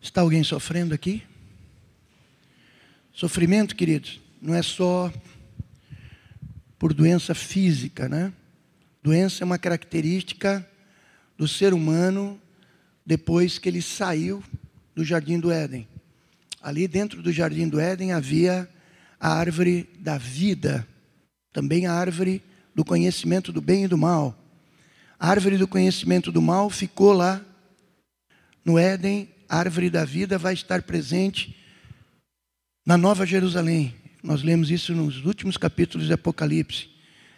Está alguém sofrendo aqui? Sofrimento, queridos, não é só por doença física, né? Doença é uma característica do ser humano depois que ele saiu do jardim do Éden. Ali dentro do jardim do Éden havia a árvore da vida, também a árvore do conhecimento do bem e do mal. A árvore do conhecimento do mal ficou lá no Éden, a árvore da vida vai estar presente na Nova Jerusalém. Nós lemos isso nos últimos capítulos de Apocalipse.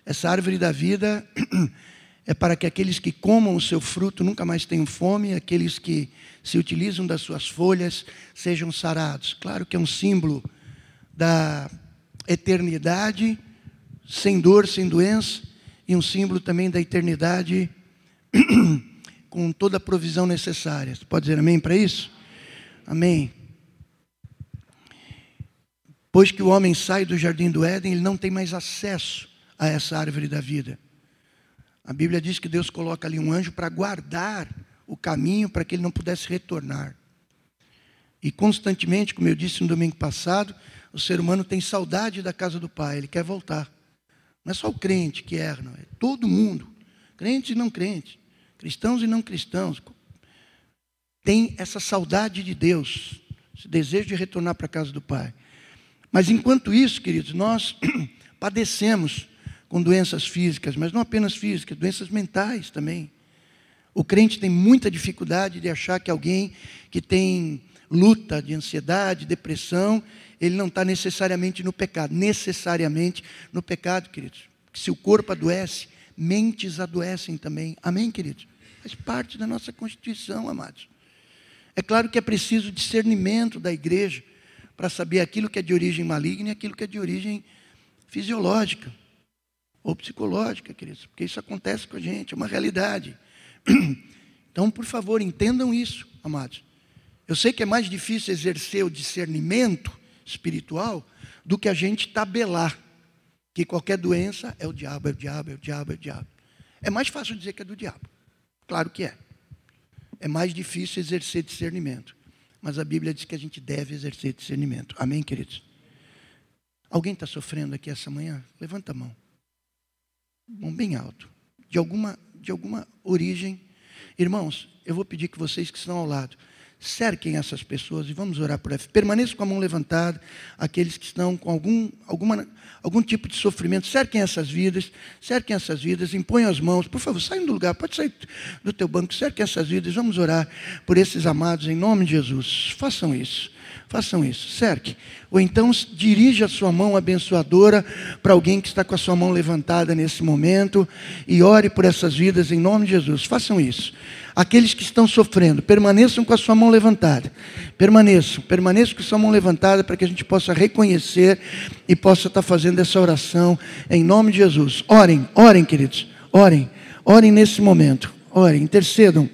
Essa árvore da vida é para que aqueles que comam o seu fruto nunca mais tenham fome, aqueles que se utilizam das suas folhas sejam sarados. Claro que é um símbolo da eternidade, sem dor, sem doença, e um símbolo também da eternidade com toda a provisão necessária. Você pode dizer amém para isso? Amém. Pois que o homem sai do jardim do Éden, ele não tem mais acesso a essa árvore da vida. A Bíblia diz que Deus coloca ali um anjo para guardar o caminho para que ele não pudesse retornar. E constantemente, como eu disse no domingo passado, o ser humano tem saudade da casa do Pai, ele quer voltar. Não é só o crente que erra, não, é todo mundo, crentes e não crentes, cristãos e não cristãos, tem essa saudade de Deus, esse desejo de retornar para a casa do Pai. Mas enquanto isso, queridos, nós padecemos com doenças físicas, mas não apenas físicas, doenças mentais também. O crente tem muita dificuldade de achar que alguém que tem luta de ansiedade, depressão, ele não está necessariamente no pecado. Necessariamente no pecado, queridos. Se o corpo adoece, mentes adoecem também. Amém, queridos? Faz parte da nossa constituição, amados. É claro que é preciso discernimento da igreja para saber aquilo que é de origem maligna e aquilo que é de origem fisiológica ou psicológica, queridos, porque isso acontece com a gente, é uma realidade. Então, por favor, entendam isso, amados. Eu sei que é mais difícil exercer o discernimento espiritual do que a gente tabelar que qualquer doença é o diabo, é o diabo, é o diabo, é o diabo. É mais fácil dizer que é do diabo. Claro que é. É mais difícil exercer discernimento. Mas a Bíblia diz que a gente deve exercer discernimento. Amém, queridos? Alguém está sofrendo aqui essa manhã? Levanta a mão. Mão bem alto. De alguma, de alguma origem. Irmãos, eu vou pedir que vocês que estão ao lado, cerquem essas pessoas e vamos orar por elas. Permaneçam com a mão levantada, aqueles que estão com algum, alguma, algum tipo de sofrimento, cerquem essas vidas, cerquem essas vidas, imponham as mãos, por favor, saiam do lugar, pode sair do teu banco, cerquem essas vidas, vamos orar por esses amados em nome de Jesus. Façam isso. Façam isso, cerque. Ou então dirija a sua mão abençoadora para alguém que está com a sua mão levantada nesse momento e ore por essas vidas em nome de Jesus. Façam isso. Aqueles que estão sofrendo, permaneçam com a sua mão levantada. Permaneçam, permaneçam com a sua mão levantada para que a gente possa reconhecer e possa estar fazendo essa oração em nome de Jesus. Orem, orem, queridos. Orem, orem nesse momento. Orem, intercedam.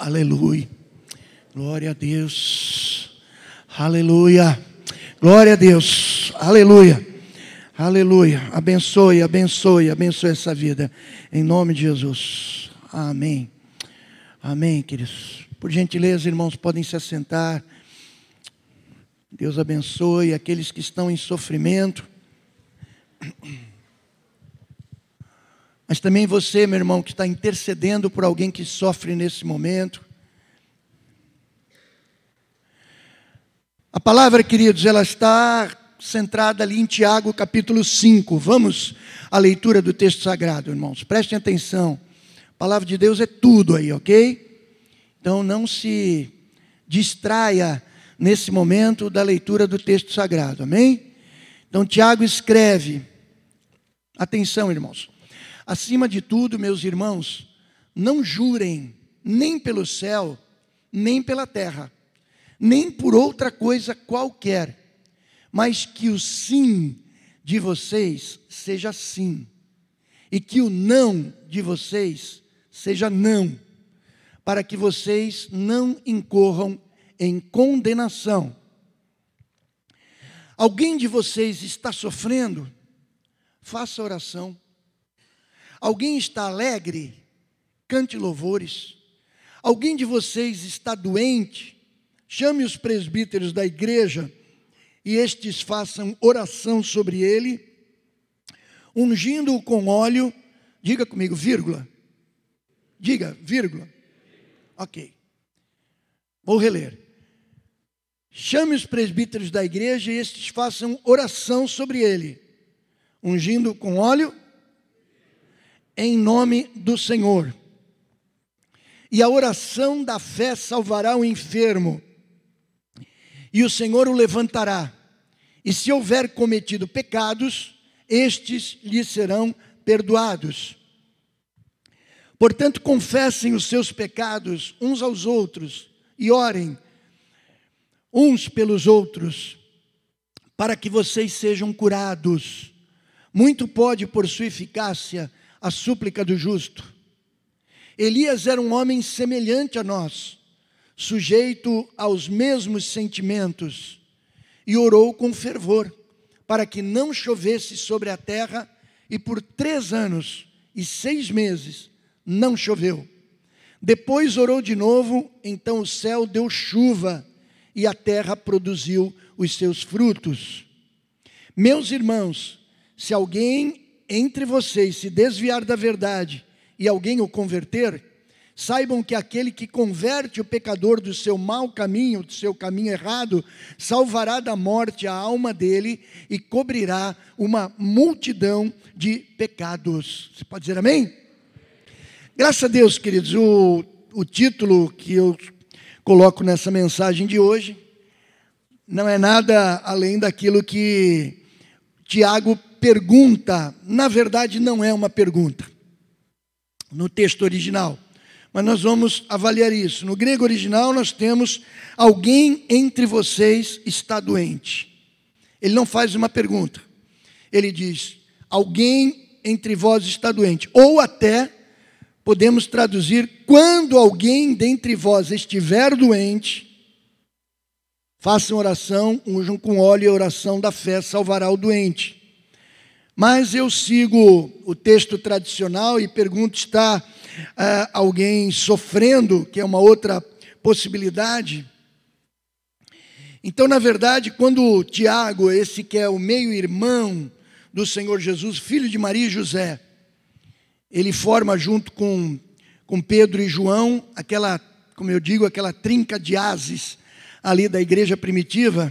Aleluia. Glória a Deus. Aleluia. Glória a Deus. Aleluia. Aleluia. Abençoe, abençoe, abençoe essa vida. Em nome de Jesus. Amém. Amém, queridos. Por gentileza, irmãos, podem se assentar. Deus abençoe aqueles que estão em sofrimento. Mas também você, meu irmão, que está intercedendo por alguém que sofre nesse momento. A palavra, queridos, ela está centrada ali em Tiago capítulo 5. Vamos à leitura do texto sagrado, irmãos. Prestem atenção. A palavra de Deus é tudo aí, ok? Então não se distraia nesse momento da leitura do texto sagrado. Amém? Então, Tiago escreve: atenção, irmãos. Acima de tudo, meus irmãos, não jurem nem pelo céu, nem pela terra, nem por outra coisa qualquer, mas que o sim de vocês seja sim, e que o não de vocês seja não, para que vocês não incorram em condenação. Alguém de vocês está sofrendo? Faça oração. Alguém está alegre? Cante louvores. Alguém de vocês está doente? Chame os presbíteros da igreja e estes façam oração sobre ele, ungindo-o com óleo, diga comigo, vírgula. Diga, vírgula. Ok. Vou reler. Chame os presbíteros da igreja e estes façam oração sobre ele, ungindo com óleo, em nome do Senhor. E a oração da fé salvará o enfermo, e o Senhor o levantará. E se houver cometido pecados, estes lhe serão perdoados. Portanto, confessem os seus pecados uns aos outros e orem uns pelos outros, para que vocês sejam curados. Muito pode, por sua eficácia, a súplica do justo. Elias era um homem semelhante a nós, sujeito aos mesmos sentimentos, e orou com fervor, para que não chovesse sobre a terra, e por três anos e seis meses não choveu. Depois orou de novo, então o céu deu chuva, e a terra produziu os seus frutos. Meus irmãos, se alguém entre vocês se desviar da verdade e alguém o converter, saibam que aquele que converte o pecador do seu mau caminho, do seu caminho errado, salvará da morte a alma dele e cobrirá uma multidão de pecados. Você pode dizer amém? Graças a Deus, queridos, o, o título que eu coloco nessa mensagem de hoje não é nada além daquilo que Tiago pergunta. Na verdade, não é uma pergunta no texto original. Mas nós vamos avaliar isso. No grego original, nós temos alguém entre vocês está doente. Ele não faz uma pergunta. Ele diz: alguém entre vós está doente. Ou até podemos traduzir: quando alguém dentre vós estiver doente, façam oração, unjam com óleo e a oração da fé salvará o doente. Mas eu sigo o texto tradicional e pergunto: está uh, alguém sofrendo, que é uma outra possibilidade? Então, na verdade, quando Tiago, esse que é o meio-irmão do Senhor Jesus, filho de Maria e José, ele forma junto com, com Pedro e João aquela, como eu digo, aquela trinca de ases ali da igreja primitiva.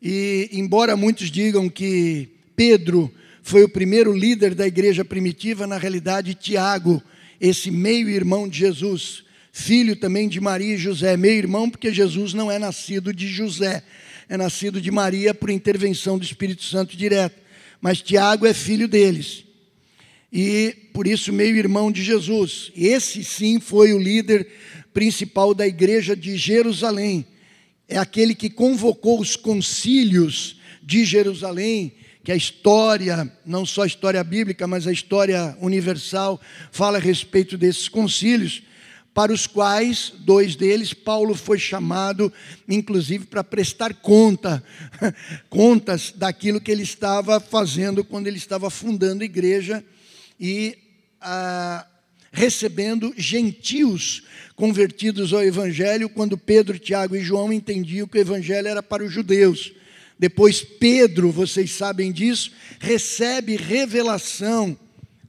E embora muitos digam que Pedro foi o primeiro líder da igreja primitiva, na realidade, Tiago, esse meio-irmão de Jesus, filho também de Maria e José, meio-irmão, porque Jesus não é nascido de José, é nascido de Maria por intervenção do Espírito Santo direto, mas Tiago é filho deles, e por isso meio-irmão de Jesus. Esse sim foi o líder principal da igreja de Jerusalém, é aquele que convocou os concílios de Jerusalém que a história, não só a história bíblica, mas a história universal, fala a respeito desses concílios, para os quais, dois deles, Paulo foi chamado, inclusive, para prestar conta, contas daquilo que ele estava fazendo quando ele estava fundando a igreja e ah, recebendo gentios convertidos ao evangelho, quando Pedro, Tiago e João entendiam que o evangelho era para os judeus. Depois Pedro, vocês sabem disso, recebe revelação.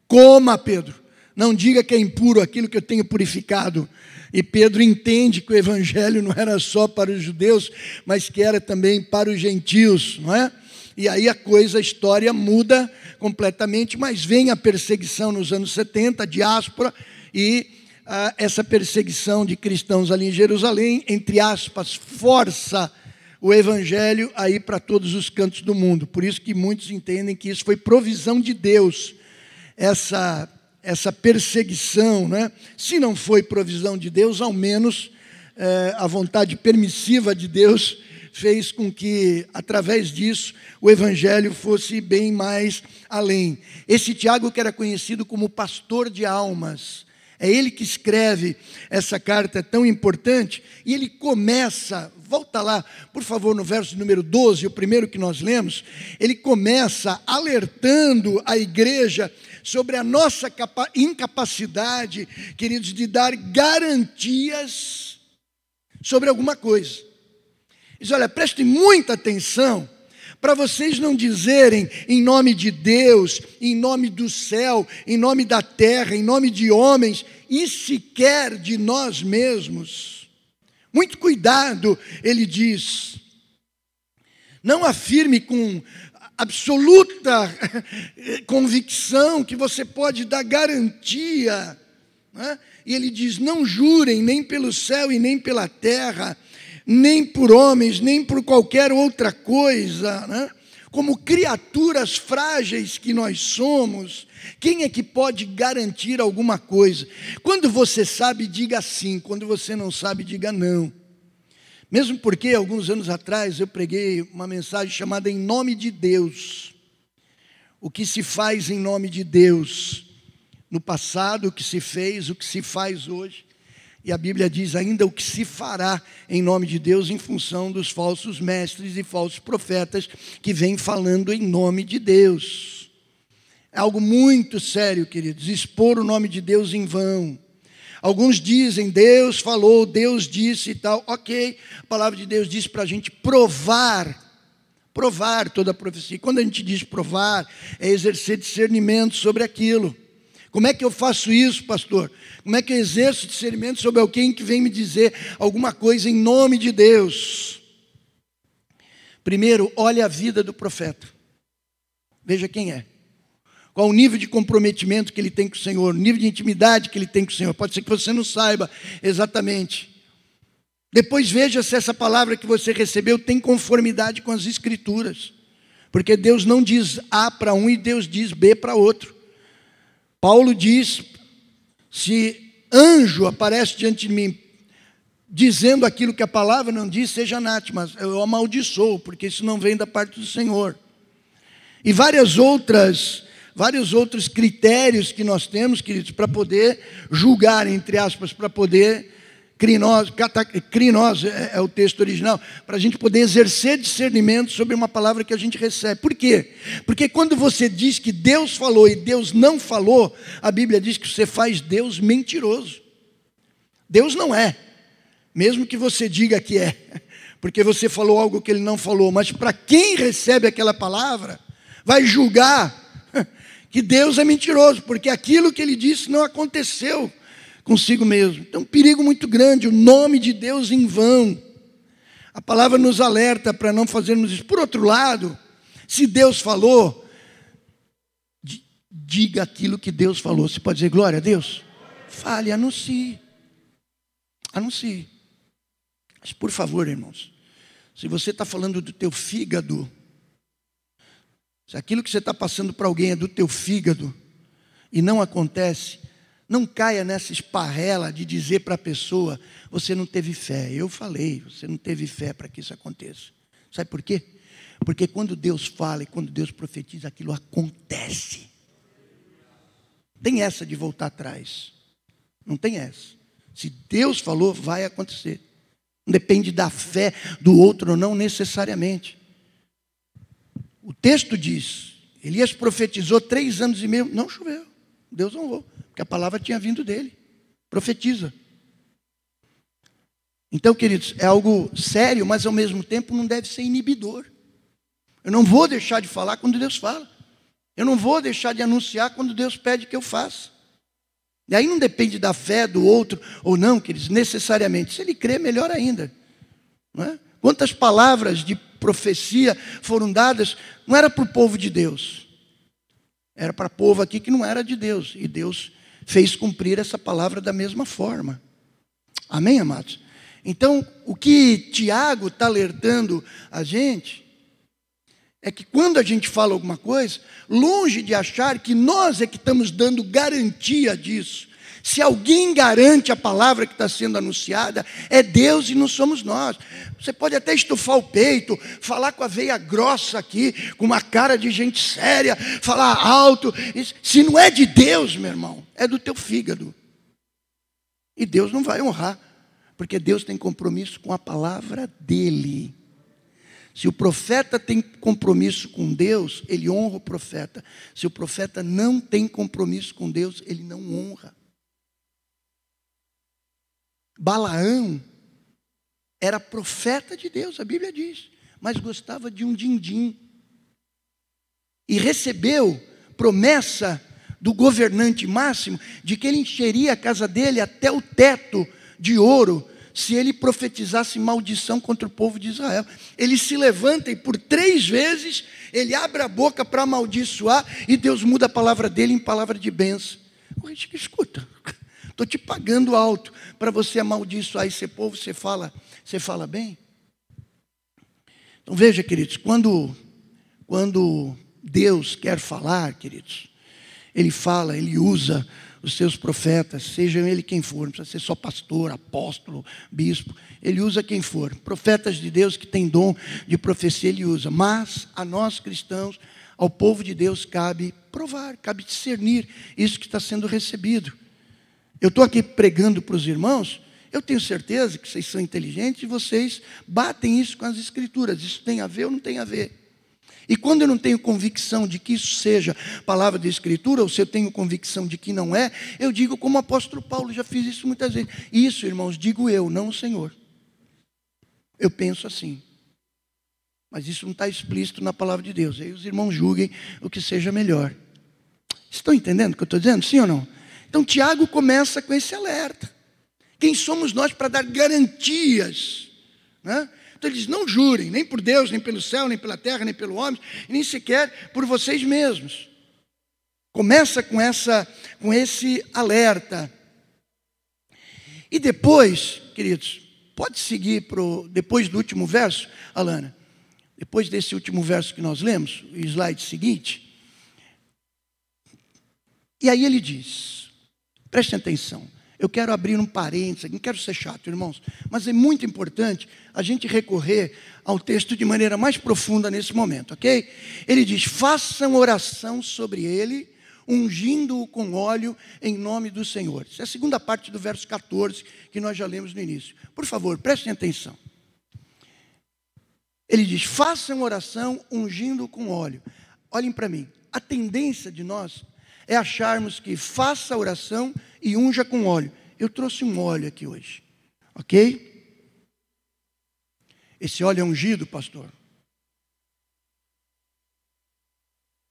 Coma, Pedro. Não diga que é impuro aquilo que eu tenho purificado. E Pedro entende que o evangelho não era só para os judeus, mas que era também para os gentios, não é? E aí a coisa, a história muda completamente, mas vem a perseguição nos anos 70, a diáspora, e ah, essa perseguição de cristãos ali em Jerusalém, entre aspas, força o evangelho a ir para todos os cantos do mundo. Por isso que muitos entendem que isso foi provisão de Deus, essa, essa perseguição. Né? Se não foi provisão de Deus, ao menos é, a vontade permissiva de Deus fez com que, através disso, o evangelho fosse bem mais além. Esse Tiago, que era conhecido como pastor de almas, é ele que escreve essa carta tão importante e ele começa, volta lá, por favor, no verso número 12, o primeiro que nós lemos, ele começa alertando a igreja sobre a nossa incapacidade, queridos, de dar garantias sobre alguma coisa. Diz: olha, prestem muita atenção para vocês não dizerem em nome de Deus, em nome do céu, em nome da terra, em nome de homens e sequer de nós mesmos. Muito cuidado, ele diz. Não afirme com absoluta convicção que você pode dar garantia. Né? E ele diz: não jurem nem pelo céu e nem pela terra nem por homens, nem por qualquer outra coisa, né? como criaturas frágeis que nós somos, quem é que pode garantir alguma coisa? Quando você sabe, diga sim, quando você não sabe, diga não. Mesmo porque, alguns anos atrás, eu preguei uma mensagem chamada Em Nome de Deus. O que se faz em nome de Deus, no passado, o que se fez, o que se faz hoje. E a Bíblia diz ainda o que se fará em nome de Deus em função dos falsos mestres e falsos profetas que vêm falando em nome de Deus. É algo muito sério, queridos, expor o nome de Deus em vão. Alguns dizem, Deus falou, Deus disse e tal. Ok, a palavra de Deus diz para a gente provar, provar toda a profecia. Quando a gente diz provar, é exercer discernimento sobre aquilo. Como é que eu faço isso, pastor? Como é que eu exerço discernimento sobre alguém que vem me dizer alguma coisa em nome de Deus? Primeiro, olhe a vida do profeta. Veja quem é. Qual o nível de comprometimento que ele tem com o Senhor, o nível de intimidade que ele tem com o Senhor. Pode ser que você não saiba exatamente. Depois veja se essa palavra que você recebeu tem conformidade com as Escrituras. Porque Deus não diz A para um e Deus diz B para outro. Paulo diz: se anjo aparece diante de mim, dizendo aquilo que a palavra não diz, seja anátema, eu amaldiçoo, porque isso não vem da parte do Senhor. E várias outras, vários outros critérios que nós temos, queridos, para poder julgar, entre aspas, para poder Crinos, crinos é, é o texto original, para a gente poder exercer discernimento sobre uma palavra que a gente recebe. Por quê? Porque quando você diz que Deus falou e Deus não falou, a Bíblia diz que você faz Deus mentiroso. Deus não é, mesmo que você diga que é, porque você falou algo que ele não falou, mas para quem recebe aquela palavra, vai julgar que Deus é mentiroso, porque aquilo que ele disse não aconteceu consigo mesmo. Então, um perigo muito grande, o nome de Deus em vão. A palavra nos alerta para não fazermos isso. Por outro lado, se Deus falou, diga aquilo que Deus falou. Você pode dizer glória a Deus? Fale, anuncie. Anuncie. Mas por favor, irmãos, se você está falando do teu fígado, se aquilo que você está passando para alguém é do teu fígado e não acontece, não caia nessa esparrela de dizer para a pessoa: você não teve fé. Eu falei, você não teve fé para que isso aconteça. Sabe por quê? Porque quando Deus fala e quando Deus profetiza, aquilo acontece. Tem essa de voltar atrás. Não tem essa. Se Deus falou, vai acontecer. Não depende da fé do outro ou não necessariamente. O texto diz: Elias profetizou três anos e meio, não choveu. Deus honrou. Porque a palavra tinha vindo dele. Profetiza. Então, queridos, é algo sério, mas ao mesmo tempo não deve ser inibidor. Eu não vou deixar de falar quando Deus fala. Eu não vou deixar de anunciar quando Deus pede que eu faça. E aí não depende da fé do outro ou não, queridos, necessariamente. Se ele crê, melhor ainda. É? Quantas palavras de profecia foram dadas, não era para o povo de Deus, era para o povo aqui que não era de Deus. E Deus fez cumprir essa palavra da mesma forma. Amém, amados? Então, o que Tiago está alertando a gente é que quando a gente fala alguma coisa, longe de achar que nós é que estamos dando garantia disso. Se alguém garante a palavra que está sendo anunciada, é Deus e não somos nós. Você pode até estufar o peito, falar com a veia grossa aqui, com uma cara de gente séria, falar alto. Se não é de Deus, meu irmão, é do teu fígado. E Deus não vai honrar, porque Deus tem compromisso com a palavra dele. Se o profeta tem compromisso com Deus, ele honra o profeta. Se o profeta não tem compromisso com Deus, ele não honra. Balaão era profeta de Deus, a Bíblia diz, mas gostava de um din-din. E recebeu promessa do governante máximo de que ele encheria a casa dele até o teto de ouro se ele profetizasse maldição contra o povo de Israel. Ele se levanta e por três vezes ele abre a boca para amaldiçoar e Deus muda a palavra dele em palavra de bênção. Escuta, estou te pagando alto para você amaldiçoar esse povo, você fala, você fala bem? Então veja, queridos, quando, quando Deus quer falar, queridos, Ele fala, Ele usa os seus profetas, sejam ele quem for, não precisa ser só pastor, apóstolo, bispo, ele usa quem for. Profetas de Deus que têm dom de profecia, ele usa. Mas a nós cristãos, ao povo de Deus, cabe provar, cabe discernir isso que está sendo recebido. Eu estou aqui pregando para os irmãos, eu tenho certeza que vocês são inteligentes e vocês batem isso com as escrituras. Isso tem a ver ou não tem a ver? E quando eu não tenho convicção de que isso seja palavra de Escritura, ou se eu tenho convicção de que não é, eu digo como o apóstolo Paulo, já fiz isso muitas vezes. Isso, irmãos, digo eu, não o Senhor. Eu penso assim. Mas isso não está explícito na palavra de Deus. Aí os irmãos julguem o que seja melhor. Estão entendendo o que eu estou dizendo? Sim ou não? Então Tiago começa com esse alerta. Quem somos nós para dar garantias? Né? Então ele diz: não jurem, nem por Deus, nem pelo céu, nem pela terra, nem pelo homem, nem sequer por vocês mesmos. Começa com essa, com esse alerta. E depois, queridos, pode seguir pro, depois do último verso, Alana. Depois desse último verso que nós lemos, o slide seguinte. E aí ele diz: preste atenção. Eu quero abrir um parênteses, não quero ser chato, irmãos, mas é muito importante a gente recorrer ao texto de maneira mais profunda nesse momento, ok? Ele diz: façam oração sobre ele, ungindo-o com óleo em nome do Senhor. Essa é a segunda parte do verso 14 que nós já lemos no início. Por favor, prestem atenção. Ele diz: façam oração ungindo com óleo. Olhem para mim, a tendência de nós é acharmos que faça oração e unja com óleo. Eu trouxe um óleo aqui hoje, ok? Esse óleo é ungido, pastor.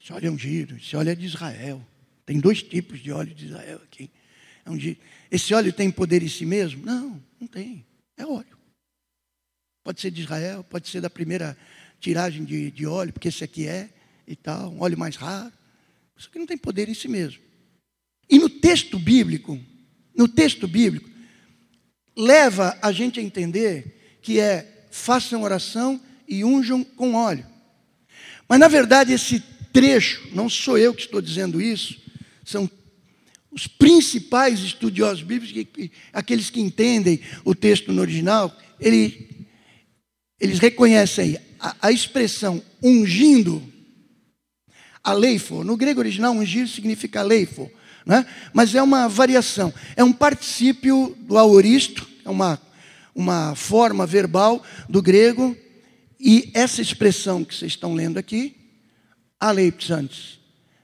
Esse óleo é ungido, esse óleo é de Israel. Tem dois tipos de óleo de Israel aqui. É ungido. Esse óleo tem poder em si mesmo? Não, não tem. É óleo. Pode ser de Israel, pode ser da primeira tiragem de, de óleo, porque esse aqui é e tal, um óleo mais raro. Isso aqui não tem poder em si mesmo. E no texto bíblico, no texto bíblico, leva a gente a entender que é façam oração e unjam com óleo. Mas na verdade esse trecho, não sou eu que estou dizendo isso, são os principais estudiosos bíblicos, aqueles que entendem o texto no original, ele, eles reconhecem a, a expressão ungindo, aleifo. No grego original, ungir significa aleifo né? mas é uma variação. É um particípio do aoristo, é uma, uma forma verbal do grego, e essa expressão que vocês estão lendo aqui, aleipsantes,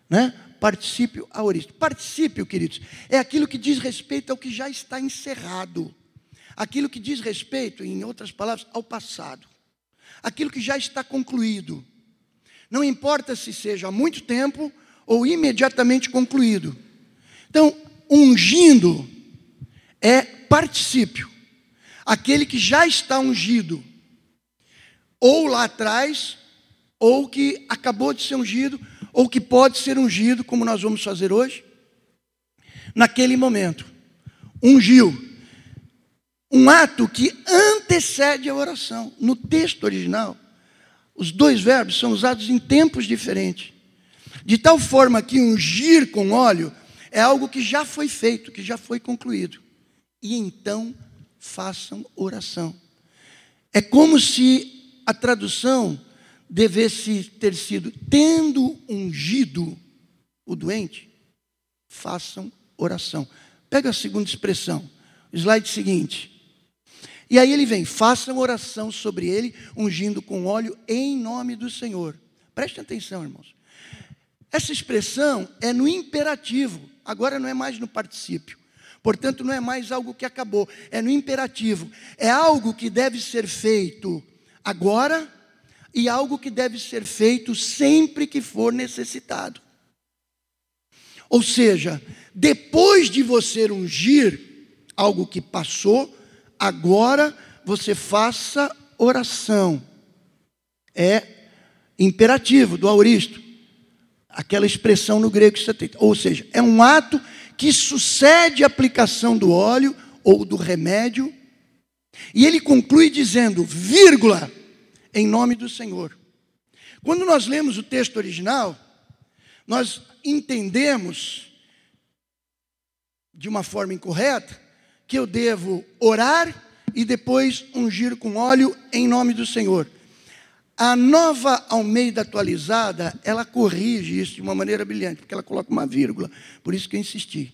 né? particípio aoristo. Particípio, queridos, é aquilo que diz respeito ao que já está encerrado. Aquilo que diz respeito, em outras palavras, ao passado. Aquilo que já está concluído. Não importa se seja há muito tempo ou imediatamente concluído. Então, ungindo é particípio. Aquele que já está ungido, ou lá atrás, ou que acabou de ser ungido, ou que pode ser ungido, como nós vamos fazer hoje, naquele momento. Ungiu. um ato que antecede a oração. No texto original, os dois verbos são usados em tempos diferentes. De tal forma que ungir com óleo é algo que já foi feito, que já foi concluído. E então façam oração. É como se a tradução devesse ter sido: tendo ungido o doente, façam oração. Pega a segunda expressão, slide seguinte. E aí ele vem, façam oração sobre ele, ungindo com óleo em nome do Senhor. Preste atenção, irmãos. Essa expressão é no imperativo, agora não é mais no particípio. Portanto, não é mais algo que acabou, é no imperativo. É algo que deve ser feito agora e algo que deve ser feito sempre que for necessitado. Ou seja, depois de você ungir algo que passou, agora você faça oração. É imperativo do auristo. Aquela expressão no grego que você tem. Ou seja, é um ato que sucede a aplicação do óleo ou do remédio. E ele conclui dizendo, vírgula, em nome do Senhor. Quando nós lemos o texto original, nós entendemos de uma forma incorreta que eu devo orar e depois ungir com óleo em nome do Senhor. A nova Almeida atualizada, ela corrige isso de uma maneira brilhante, porque ela coloca uma vírgula, por isso que eu insisti.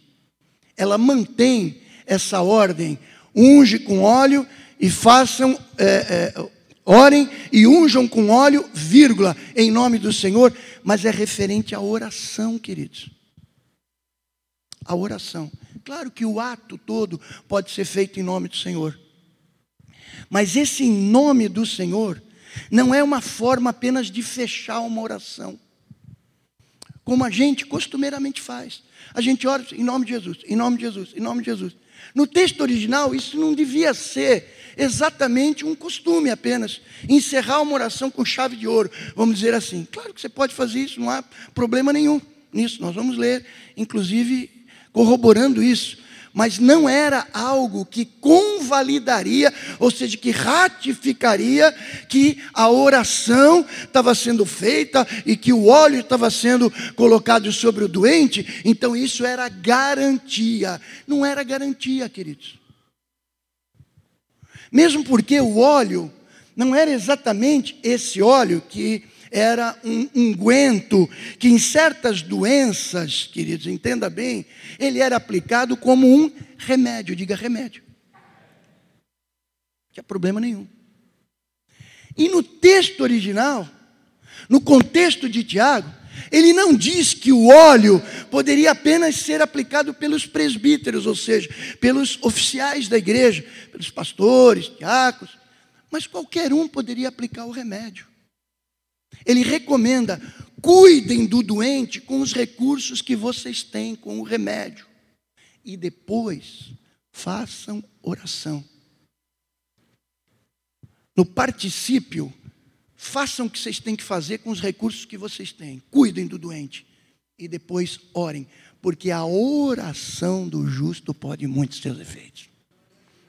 Ela mantém essa ordem, unge com óleo e façam, é, é, orem e unjam com óleo, vírgula, em nome do Senhor, mas é referente à oração, queridos. A oração. Claro que o ato todo pode ser feito em nome do Senhor. Mas esse em nome do Senhor não é uma forma apenas de fechar uma oração. Como a gente costumeiramente faz. A gente ora em nome de Jesus, em nome de Jesus, em nome de Jesus. No texto original, isso não devia ser exatamente um costume apenas. Encerrar uma oração com chave de ouro, vamos dizer assim. Claro que você pode fazer isso, não há problema nenhum nisso. Nós vamos ler, inclusive, corroborando isso, mas não era algo que convalidaria, ou seja, que ratificaria que a oração estava sendo feita e que o óleo estava sendo colocado sobre o doente, então isso era garantia. Não era garantia, queridos. Mesmo porque o óleo não era exatamente esse óleo que era um unguento que em certas doenças, queridos, entenda bem, ele era aplicado como um remédio, diga remédio. Não tinha problema nenhum. E no texto original, no contexto de Tiago, ele não diz que o óleo poderia apenas ser aplicado pelos presbíteros, ou seja, pelos oficiais da igreja, pelos pastores, diáconos, mas qualquer um poderia aplicar o remédio. Ele recomenda: cuidem do doente com os recursos que vocês têm, com o remédio. E depois, façam oração. No particípio, façam o que vocês têm que fazer com os recursos que vocês têm. Cuidem do doente. E depois orem. Porque a oração do justo pode muito seus efeitos.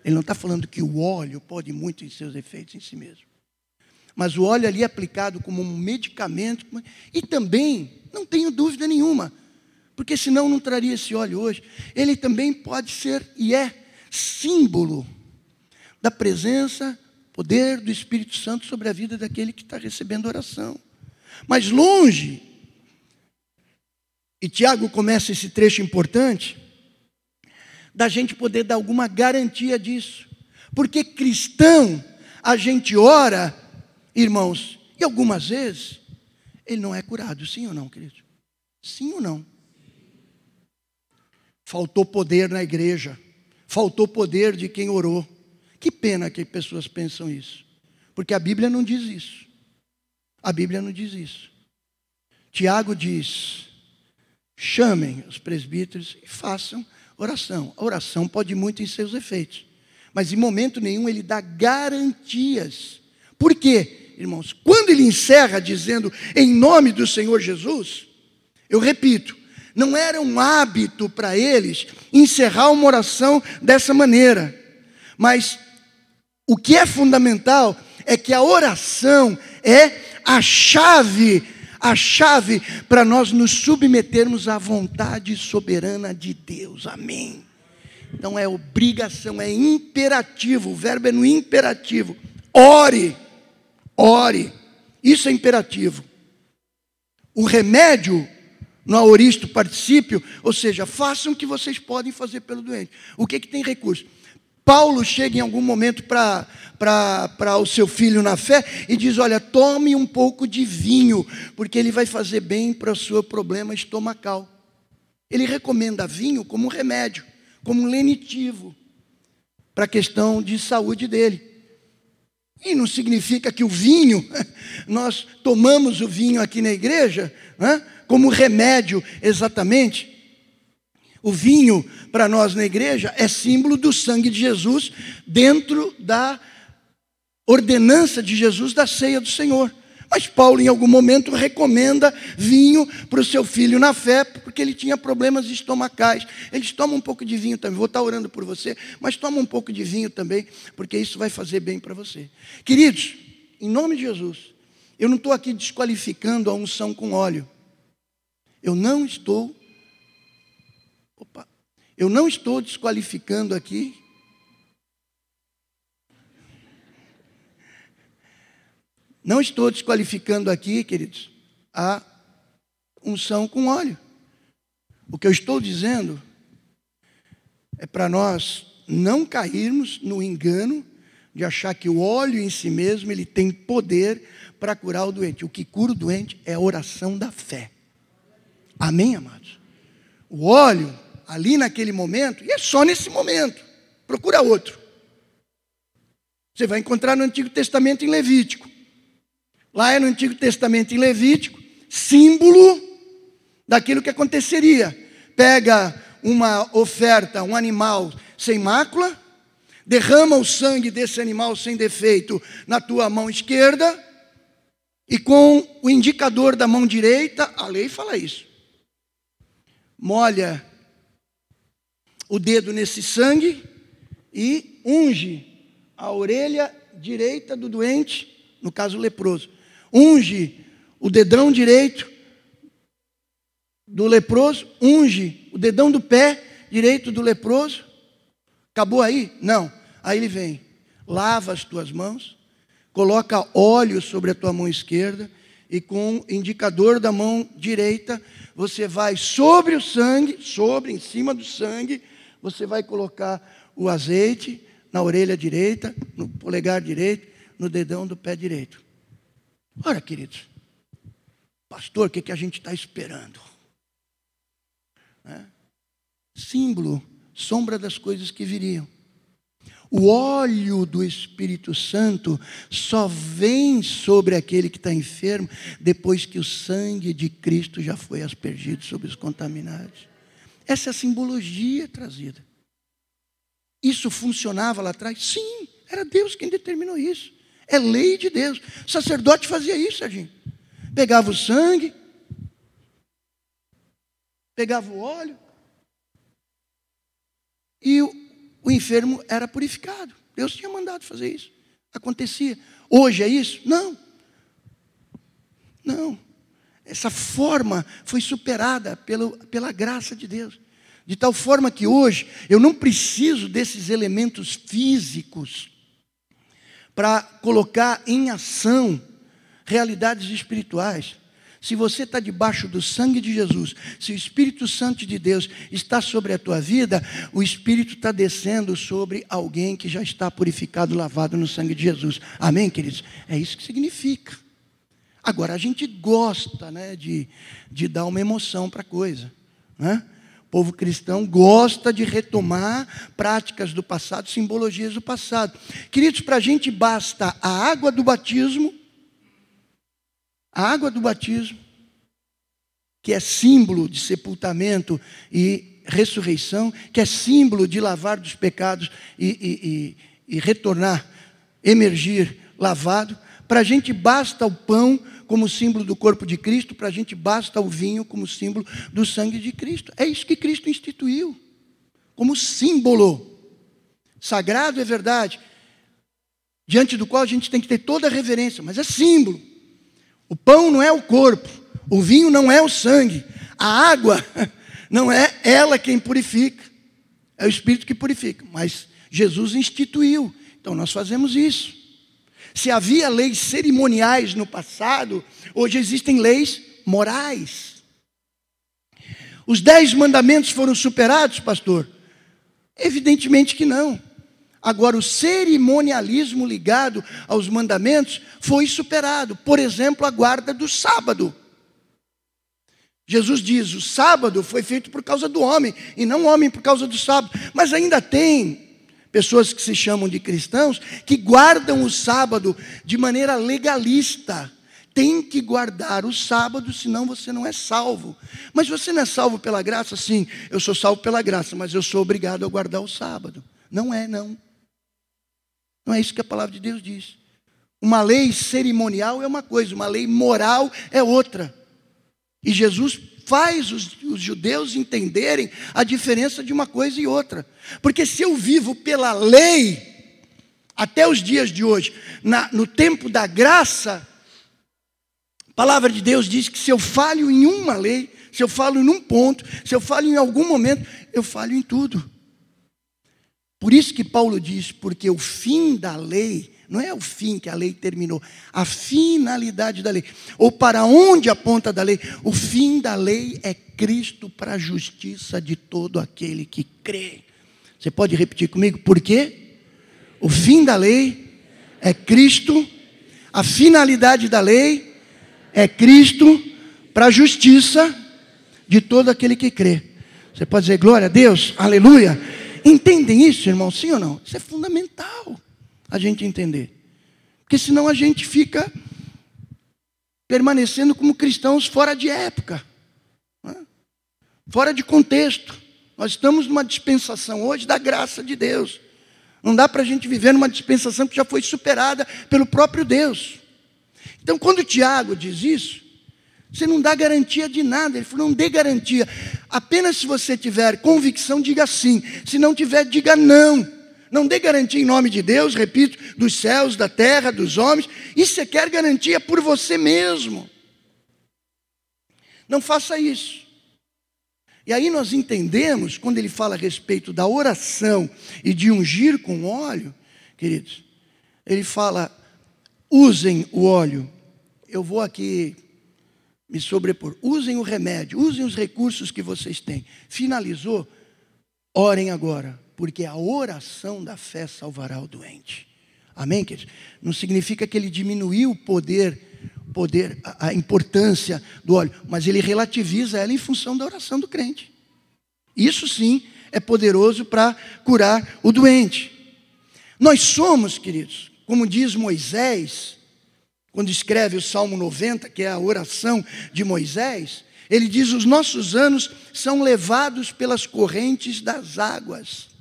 Ele não está falando que o óleo pode muito em seus efeitos em si mesmo mas o óleo ali é aplicado como um medicamento, e também, não tenho dúvida nenhuma, porque senão não traria esse óleo hoje, ele também pode ser e é símbolo da presença, poder do Espírito Santo sobre a vida daquele que está recebendo oração. Mas longe, e Tiago começa esse trecho importante, da gente poder dar alguma garantia disso, porque cristão, a gente ora Irmãos, e algumas vezes ele não é curado, sim ou não, querido? Sim ou não? Faltou poder na igreja, faltou poder de quem orou. Que pena que pessoas pensam isso, porque a Bíblia não diz isso. A Bíblia não diz isso. Tiago diz: chamem os presbíteros e façam oração. A oração pode muito em seus efeitos, mas em momento nenhum ele dá garantias. Por quê? Irmãos, quando ele encerra dizendo em nome do Senhor Jesus, eu repito, não era um hábito para eles encerrar uma oração dessa maneira, Mas o que é fundamental é que a oração é a chave, a chave para nós nos submetermos à vontade soberana de Deus. Amém. Então é obrigação, é imperativo, o verbo é no imperativo. Ore, ore. Isso é imperativo. O remédio no aoristo particípio, ou seja, façam o que vocês podem fazer pelo doente. O que, que tem recurso? Paulo chega em algum momento para o seu filho na fé e diz: Olha, tome um pouco de vinho, porque ele vai fazer bem para o seu problema estomacal. Ele recomenda vinho como um remédio, como um lenitivo para a questão de saúde dele. E não significa que o vinho, nós tomamos o vinho aqui na igreja né, como remédio exatamente. O vinho, para nós na igreja, é símbolo do sangue de Jesus dentro da ordenança de Jesus da ceia do Senhor. Mas Paulo, em algum momento, recomenda vinho para o seu filho na fé, porque ele tinha problemas estomacais. Eles tomam um pouco de vinho também. Vou estar orando por você, mas toma um pouco de vinho também, porque isso vai fazer bem para você. Queridos, em nome de Jesus, eu não estou aqui desqualificando a unção com óleo. Eu não estou Opa, eu não estou desqualificando aqui. Não estou desqualificando aqui, queridos, a unção com óleo. O que eu estou dizendo é para nós não cairmos no engano de achar que o óleo em si mesmo ele tem poder para curar o doente. O que cura o doente é a oração da fé. Amém, amados? O óleo ali naquele momento, e é só nesse momento. Procura outro. Você vai encontrar no Antigo Testamento em Levítico. Lá é no Antigo Testamento em Levítico, símbolo daquilo que aconteceria. Pega uma oferta, um animal sem mácula, derrama o sangue desse animal sem defeito na tua mão esquerda, e com o indicador da mão direita, a lei fala isso. Molha o dedo nesse sangue e unge a orelha direita do doente, no caso leproso. Unge o dedão direito do leproso, unge o dedão do pé direito do leproso. Acabou aí? Não. Aí ele vem, lava as tuas mãos, coloca óleo sobre a tua mão esquerda e com o indicador da mão direita, você vai sobre o sangue, sobre, em cima do sangue, você vai colocar o azeite na orelha direita, no polegar direito, no dedão do pé direito. Ora, queridos, pastor, o que, que a gente está esperando? É? Símbolo, sombra das coisas que viriam. O óleo do Espírito Santo só vem sobre aquele que está enfermo depois que o sangue de Cristo já foi aspergido sobre os contaminados. Essa é a simbologia trazida. Isso funcionava lá atrás? Sim, era Deus quem determinou isso. É lei de Deus. O sacerdote fazia isso, Serginho. Pegava o sangue, pegava o óleo, e o, o enfermo era purificado. Deus tinha mandado fazer isso. Acontecia. Hoje é isso? Não. Não. Essa forma foi superada pelo, pela graça de Deus. De tal forma que hoje eu não preciso desses elementos físicos para colocar em ação realidades espirituais. Se você está debaixo do sangue de Jesus, se o Espírito Santo de Deus está sobre a tua vida, o Espírito está descendo sobre alguém que já está purificado, lavado no sangue de Jesus. Amém, queridos? É isso que significa. Agora, a gente gosta né, de, de dar uma emoção para a coisa. Né? O povo cristão gosta de retomar práticas do passado, simbologias do passado. Queridos, para a gente basta a água do batismo, a água do batismo, que é símbolo de sepultamento e ressurreição, que é símbolo de lavar dos pecados e, e, e, e retornar, emergir lavado. Para a gente basta o pão como símbolo do corpo de Cristo, para a gente basta o vinho como símbolo do sangue de Cristo. É isso que Cristo instituiu, como símbolo. Sagrado é verdade, diante do qual a gente tem que ter toda a reverência, mas é símbolo. O pão não é o corpo, o vinho não é o sangue, a água não é ela quem purifica, é o Espírito que purifica. Mas Jesus instituiu, então nós fazemos isso. Se havia leis cerimoniais no passado, hoje existem leis morais. Os dez mandamentos foram superados, pastor? Evidentemente que não. Agora, o cerimonialismo ligado aos mandamentos foi superado. Por exemplo, a guarda do sábado. Jesus diz: o sábado foi feito por causa do homem, e não o homem por causa do sábado. Mas ainda tem pessoas que se chamam de cristãos que guardam o sábado de maneira legalista. Tem que guardar o sábado, senão você não é salvo. Mas você não é salvo pela graça? Sim, eu sou salvo pela graça, mas eu sou obrigado a guardar o sábado. Não é, não. Não é isso que a palavra de Deus diz. Uma lei cerimonial é uma coisa, uma lei moral é outra. E Jesus faz os, os, judeus entenderem a diferença de uma coisa e outra. Porque se eu vivo pela lei, até os dias de hoje, na, no tempo da graça, a palavra de Deus diz que se eu falho em uma lei, se eu falo em um ponto, se eu falo em algum momento, eu falho em tudo. Por isso que Paulo diz, porque o fim da lei não é o fim que a lei terminou, a finalidade da lei. Ou para onde aponta da lei? O fim da lei é Cristo para a justiça de todo aquele que crê. Você pode repetir comigo? Por quê? O fim da lei é Cristo, a finalidade da lei é Cristo para a justiça de todo aquele que crê. Você pode dizer glória a Deus, aleluia. Entendem isso, irmão? Sim ou não? Isso é fundamental a gente entender. Porque senão a gente fica permanecendo como cristãos fora de época, né? fora de contexto. Nós estamos numa dispensação hoje da graça de Deus. Não dá para a gente viver numa dispensação que já foi superada pelo próprio Deus. Então, quando Tiago diz isso, você não dá garantia de nada. Ele falou: não dê garantia. Apenas se você tiver convicção, diga sim. Se não tiver, diga não. Não dê garantia em nome de Deus, repito, dos céus, da terra, dos homens. E você quer garantia por você mesmo. Não faça isso. E aí nós entendemos, quando ele fala a respeito da oração e de ungir com óleo, queridos, ele fala: usem o óleo. Eu vou aqui me sobrepor. Usem o remédio, usem os recursos que vocês têm. Finalizou? Orem agora porque a oração da fé salvará o doente. Amém, queridos? Não significa que ele diminuiu o poder, poder, a, a importância do óleo, mas ele relativiza ela em função da oração do crente. Isso sim é poderoso para curar o doente. Nós somos, queridos, como diz Moisés, quando escreve o Salmo 90, que é a oração de Moisés, ele diz: Os nossos anos são levados pelas correntes das águas.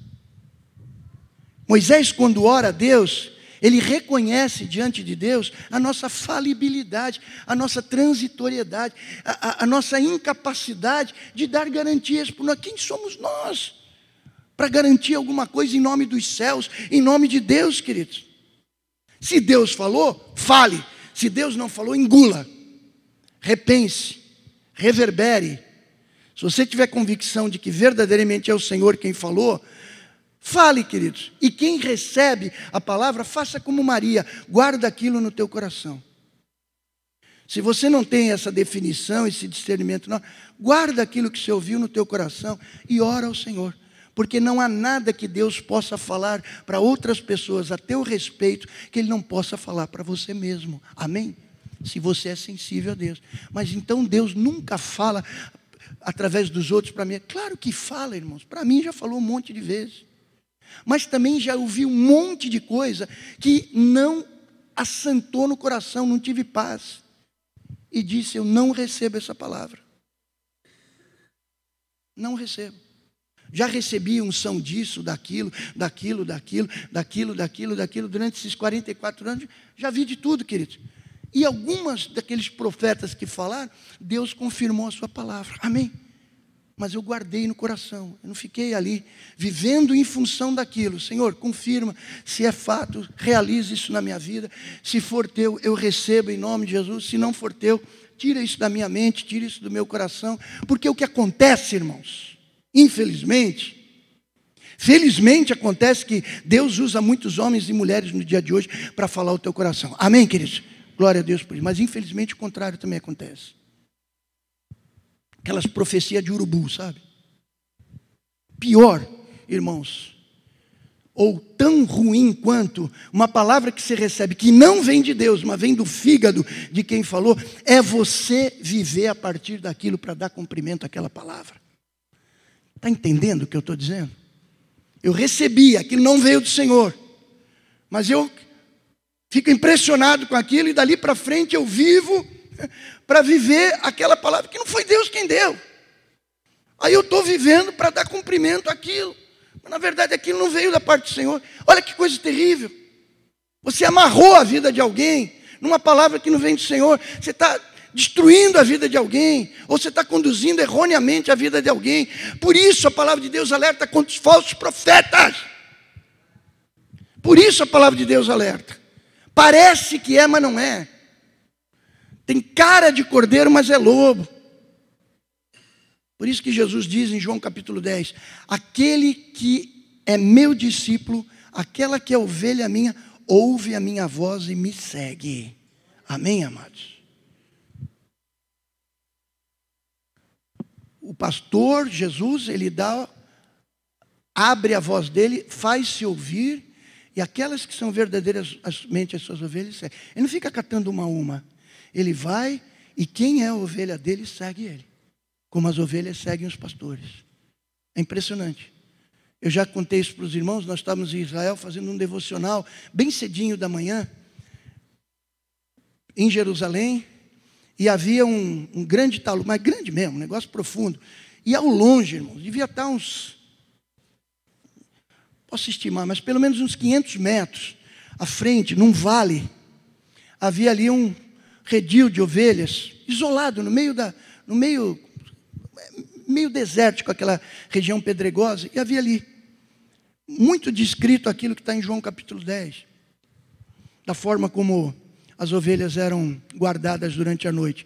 Moisés, quando ora a Deus, ele reconhece diante de Deus a nossa falibilidade, a nossa transitoriedade, a, a, a nossa incapacidade de dar garantias por nós. Quem somos nós para garantir alguma coisa em nome dos céus, em nome de Deus, queridos? Se Deus falou, fale. Se Deus não falou, engula. Repense, reverbere. Se você tiver convicção de que verdadeiramente é o Senhor quem falou, Fale, queridos. E quem recebe a palavra, faça como Maria, guarda aquilo no teu coração. Se você não tem essa definição, esse discernimento, não, guarda aquilo que você ouviu no teu coração e ora ao Senhor. Porque não há nada que Deus possa falar para outras pessoas a teu respeito que Ele não possa falar para você mesmo. Amém? Se você é sensível a Deus. Mas então Deus nunca fala através dos outros para mim. Claro que fala, irmãos. Para mim já falou um monte de vezes. Mas também já ouvi um monte de coisa que não assentou no coração, não tive paz. E disse: Eu não recebo essa palavra. Não recebo. Já recebi unção disso, daquilo, daquilo, daquilo, daquilo, daquilo, daquilo, durante esses 44 anos, já vi de tudo, queridos. E algumas daqueles profetas que falaram, Deus confirmou a sua palavra. Amém. Mas eu guardei no coração. Eu não fiquei ali vivendo em função daquilo. Senhor, confirma se é fato, realize isso na minha vida. Se for teu, eu recebo em nome de Jesus. Se não for teu, tira isso da minha mente, tira isso do meu coração. Porque o que acontece, irmãos, infelizmente, felizmente acontece que Deus usa muitos homens e mulheres no dia de hoje para falar o teu coração. Amém, queridos? Glória a Deus por isso. Mas infelizmente o contrário também acontece aquelas profecias de urubu, sabe? Pior, irmãos, ou tão ruim quanto uma palavra que você recebe, que não vem de Deus, mas vem do fígado de quem falou, é você viver a partir daquilo para dar cumprimento àquela palavra. Está entendendo o que eu estou dizendo? Eu recebi, aquilo não veio do Senhor, mas eu fico impressionado com aquilo e dali para frente eu vivo para viver aquela palavra que não foi Deus quem deu. Aí eu estou vivendo para dar cumprimento àquilo. Mas na verdade aquilo não veio da parte do Senhor. Olha que coisa terrível. Você amarrou a vida de alguém numa palavra que não vem do Senhor. Você está destruindo a vida de alguém, ou você está conduzindo erroneamente a vida de alguém. Por isso a palavra de Deus alerta contra os falsos profetas. Por isso a palavra de Deus alerta. Parece que é, mas não é. Tem cara de cordeiro, mas é lobo. Por isso que Jesus diz em João capítulo 10: Aquele que é meu discípulo, aquela que é ovelha minha, ouve a minha voz e me segue. Amém, amados? O pastor Jesus, ele dá, abre a voz dele, faz-se ouvir, e aquelas que são verdadeiramente as suas ovelhas, ele não fica catando uma a uma ele vai e quem é a ovelha dele segue ele, como as ovelhas seguem os pastores. É impressionante. Eu já contei isso para os irmãos, nós estávamos em Israel fazendo um devocional bem cedinho da manhã, em Jerusalém, e havia um, um grande talude, mas grande mesmo, um negócio profundo. E ao longe, irmãos, devia estar uns, posso estimar, mas pelo menos uns 500 metros à frente, num vale, havia ali um, redil de ovelhas, isolado no meio da, no meio, meio desértico, aquela região pedregosa, e havia ali muito descrito aquilo que está em João capítulo 10, da forma como as ovelhas eram guardadas durante a noite.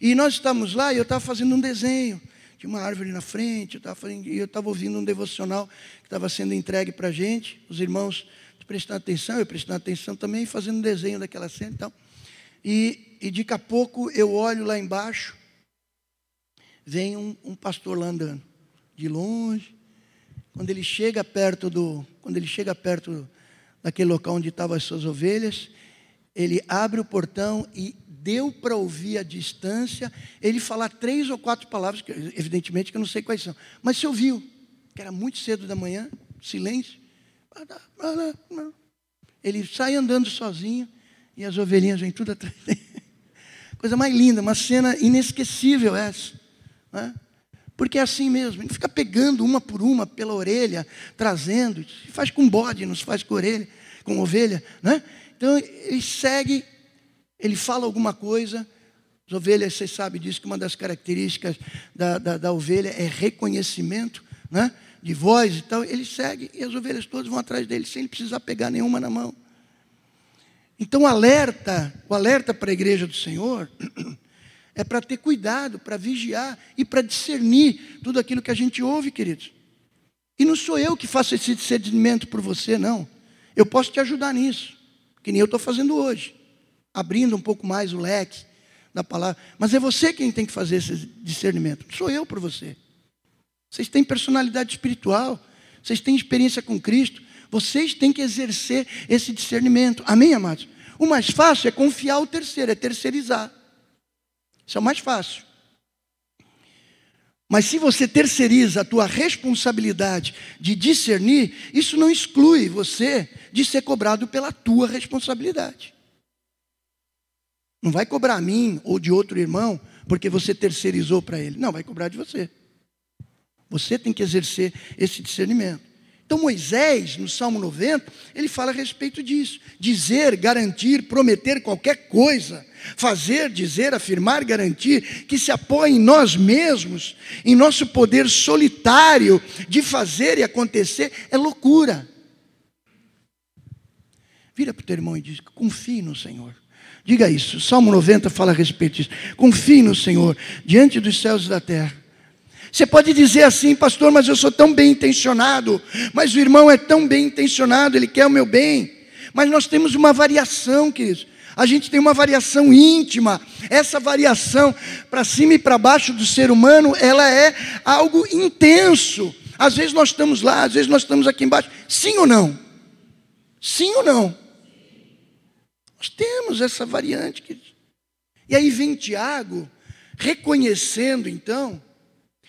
E nós estávamos lá e eu estava fazendo um desenho, tinha uma árvore na frente, eu estava ouvindo um devocional que estava sendo entregue para a gente, os irmãos prestando atenção, eu prestando atenção também, fazendo um desenho daquela cena e tal. E, e daqui a pouco eu olho lá embaixo, vem um, um pastor lá andando, de longe. Quando ele chega perto do, quando ele chega perto daquele local onde estavam as suas ovelhas, ele abre o portão e deu para ouvir a distância ele falar três ou quatro palavras, que, evidentemente que eu não sei quais são, mas se ouviu, que era muito cedo da manhã, silêncio. Ele sai andando sozinho e as ovelhinhas vêm tudo atrás dele. Coisa mais linda, uma cena inesquecível essa. Né? Porque é assim mesmo, ele fica pegando uma por uma pela orelha, trazendo, faz com bode, não se faz com orelha, com ovelha. Né? Então ele segue, ele fala alguma coisa. As ovelhas, vocês sabem disso, que uma das características da, da, da ovelha é reconhecimento né? de voz e tal. Ele segue e as ovelhas todas vão atrás dele, sem ele precisar pegar nenhuma na mão. Então, o alerta, o alerta para a igreja do Senhor é para ter cuidado, para vigiar e para discernir tudo aquilo que a gente ouve, queridos. E não sou eu que faço esse discernimento por você, não. Eu posso te ajudar nisso, que nem eu estou fazendo hoje, abrindo um pouco mais o leque da palavra. Mas é você quem tem que fazer esse discernimento, não sou eu por você. Vocês têm personalidade espiritual, vocês têm experiência com Cristo, vocês têm que exercer esse discernimento. Amém, amados? O mais fácil é confiar o terceiro, é terceirizar. Isso é o mais fácil. Mas se você terceiriza a tua responsabilidade de discernir, isso não exclui você de ser cobrado pela tua responsabilidade. Não vai cobrar a mim ou de outro irmão porque você terceirizou para ele. Não, vai cobrar de você. Você tem que exercer esse discernimento. Então Moisés, no Salmo 90, ele fala a respeito disso. Dizer, garantir, prometer qualquer coisa, fazer, dizer, afirmar, garantir, que se apoia em nós mesmos, em nosso poder solitário de fazer e acontecer, é loucura. Vira para o teu irmão e diz: confie no Senhor. Diga isso. Salmo 90 fala a respeito disso. Confie no Senhor, diante dos céus e da terra. Você pode dizer assim, pastor, mas eu sou tão bem intencionado, mas o irmão é tão bem intencionado, ele quer o meu bem. Mas nós temos uma variação, queridos. A gente tem uma variação íntima. Essa variação para cima e para baixo do ser humano, ela é algo intenso. Às vezes nós estamos lá, às vezes nós estamos aqui embaixo. Sim ou não? Sim ou não? Nós temos essa variante. Queridos. E aí vem Tiago, reconhecendo então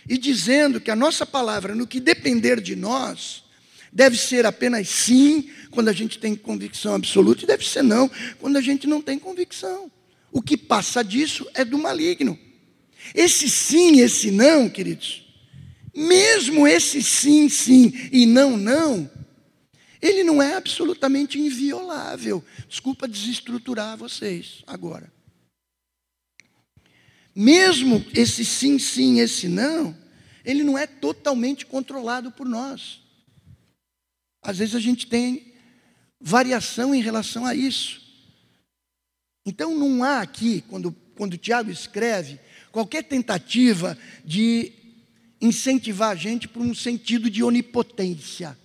e dizendo que a nossa palavra, no que depender de nós, deve ser apenas sim, quando a gente tem convicção absoluta, e deve ser não, quando a gente não tem convicção. O que passa disso é do maligno. Esse sim, esse não, queridos, mesmo esse sim, sim e não, não, ele não é absolutamente inviolável. Desculpa desestruturar vocês agora mesmo esse sim, sim, esse não, ele não é totalmente controlado por nós. Às vezes a gente tem variação em relação a isso. Então não há aqui, quando, quando o Tiago escreve, qualquer tentativa de incentivar a gente para um sentido de onipotência.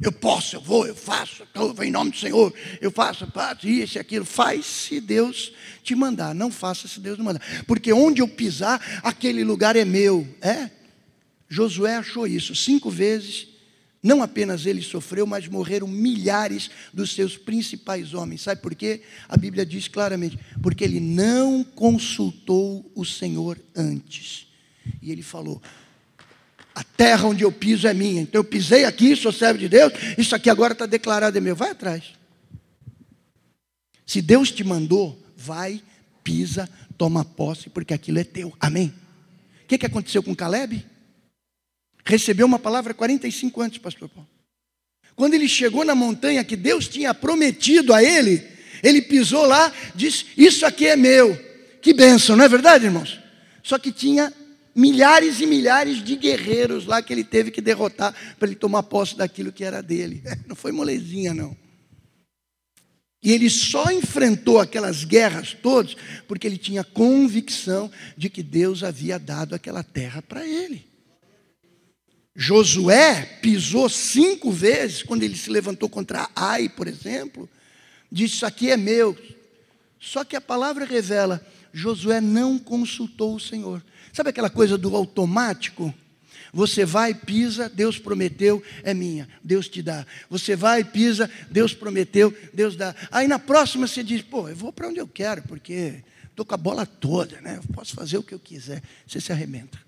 Eu posso, eu vou, eu faço, eu vou em nome do Senhor, eu faço, eu faço isso e aquilo. Faz se Deus te mandar, não faça se Deus não mandar. Porque onde eu pisar, aquele lugar é meu. É? Josué achou isso cinco vezes. Não apenas ele sofreu, mas morreram milhares dos seus principais homens. Sabe por quê? A Bíblia diz claramente: porque ele não consultou o Senhor antes. E ele falou: a terra onde eu piso é minha. Então eu pisei aqui, sou servo de Deus, isso aqui agora está declarado é meu. Vai atrás. Se Deus te mandou, vai, pisa, toma posse, porque aquilo é teu. Amém? O que, que aconteceu com Caleb? Recebeu uma palavra 45 anos, pastor Paulo. Quando ele chegou na montanha que Deus tinha prometido a ele, ele pisou lá, disse: Isso aqui é meu. Que bênção, não é verdade, irmãos? Só que tinha milhares e milhares de guerreiros lá que ele teve que derrotar para ele tomar posse daquilo que era dele. Não foi molezinha, não. E ele só enfrentou aquelas guerras todas porque ele tinha convicção de que Deus havia dado aquela terra para ele. Josué pisou cinco vezes quando ele se levantou contra Ai, por exemplo, disse: Isso aqui é meu. Só que a palavra revela: Josué não consultou o Senhor. Sabe aquela coisa do automático? Você vai, pisa, Deus prometeu, é minha, Deus te dá. Você vai, pisa, Deus prometeu, Deus dá. Aí na próxima você diz, pô, eu vou para onde eu quero, porque estou com a bola toda, né? Eu posso fazer o que eu quiser. Você se arrebenta.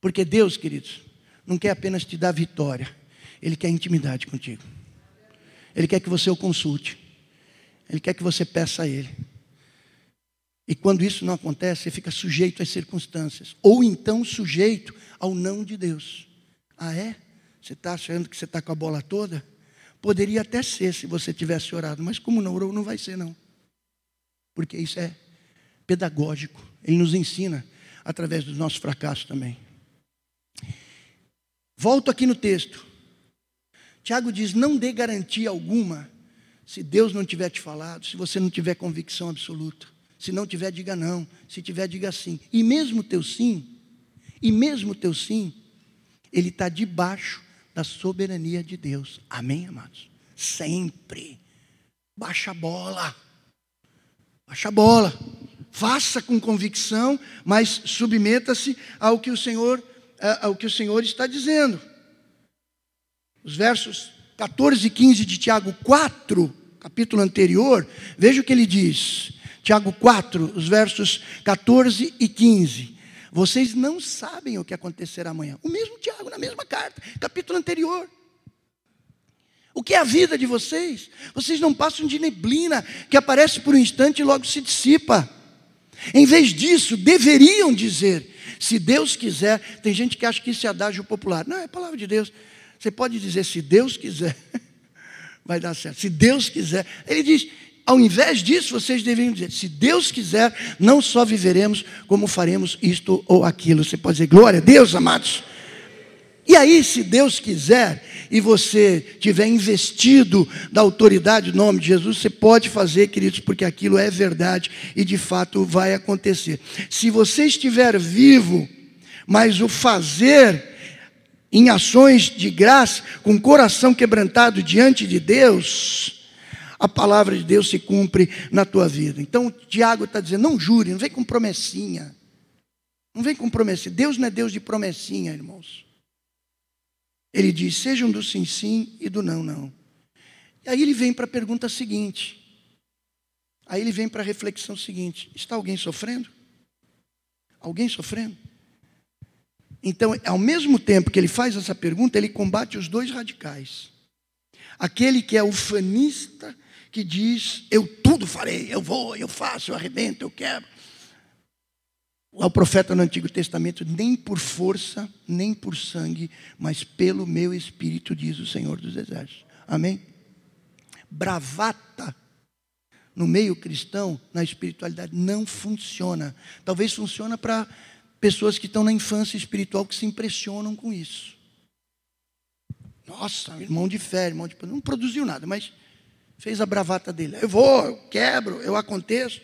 Porque Deus, queridos, não quer apenas te dar vitória, Ele quer intimidade contigo. Ele quer que você o consulte. Ele quer que você peça a Ele. E quando isso não acontece, você fica sujeito às circunstâncias, ou então sujeito ao não de Deus. Ah, é? Você está achando que você está com a bola toda? Poderia até ser se você tivesse orado, mas como não orou, não vai ser, não. Porque isso é pedagógico. Ele nos ensina através dos nossos fracassos também. Volto aqui no texto. Tiago diz: não dê garantia alguma se Deus não tiver te falado, se você não tiver convicção absoluta. Se não tiver, diga não. Se tiver, diga sim. E mesmo teu sim, e mesmo teu sim, ele está debaixo da soberania de Deus. Amém, amados? Sempre. Baixa a bola. Baixa a bola. Faça com convicção, mas submeta-se ao que o Senhor, ao que o Senhor está dizendo. Os versos 14 e 15 de Tiago 4, capítulo anterior, veja o que ele diz. Tiago 4, os versos 14 e 15. Vocês não sabem o que acontecerá amanhã. O mesmo Tiago, na mesma carta, capítulo anterior. O que é a vida de vocês? Vocês não passam de neblina que aparece por um instante e logo se dissipa. Em vez disso, deveriam dizer: se Deus quiser, tem gente que acha que isso é adágio popular. Não, é a palavra de Deus. Você pode dizer, se Deus quiser, vai dar certo. Se Deus quiser. Ele diz, ao invés disso, vocês deveriam dizer: se Deus quiser, não só viveremos, como faremos isto ou aquilo. Você pode dizer, glória a Deus, amados. E aí, se Deus quiser, e você tiver investido da autoridade do nome de Jesus, você pode fazer, queridos, porque aquilo é verdade e de fato vai acontecer. Se você estiver vivo, mas o fazer em ações de graça, com coração quebrantado diante de Deus, a palavra de Deus se cumpre na tua vida. Então, Tiago está dizendo: não jure, não vem com promessinha. Não vem com promessinha. Deus não é Deus de promessinha, irmãos. Ele diz: sejam do sim, sim e do não, não. E aí ele vem para a pergunta seguinte. Aí ele vem para a reflexão seguinte: está alguém sofrendo? Alguém sofrendo? Então, ao mesmo tempo que ele faz essa pergunta, ele combate os dois radicais. Aquele que é ufanista, que diz: Eu tudo farei, eu vou, eu faço, eu arrebento, eu quebro. O profeta no Antigo Testamento, nem por força, nem por sangue, mas pelo meu espírito, diz o Senhor dos Exércitos. Amém? Bravata no meio cristão, na espiritualidade, não funciona. Talvez funciona para pessoas que estão na infância espiritual que se impressionam com isso. Nossa, irmão de fé, irmão de. Não produziu nada, mas fez a bravata dele. Eu vou, eu quebro, eu aconteço.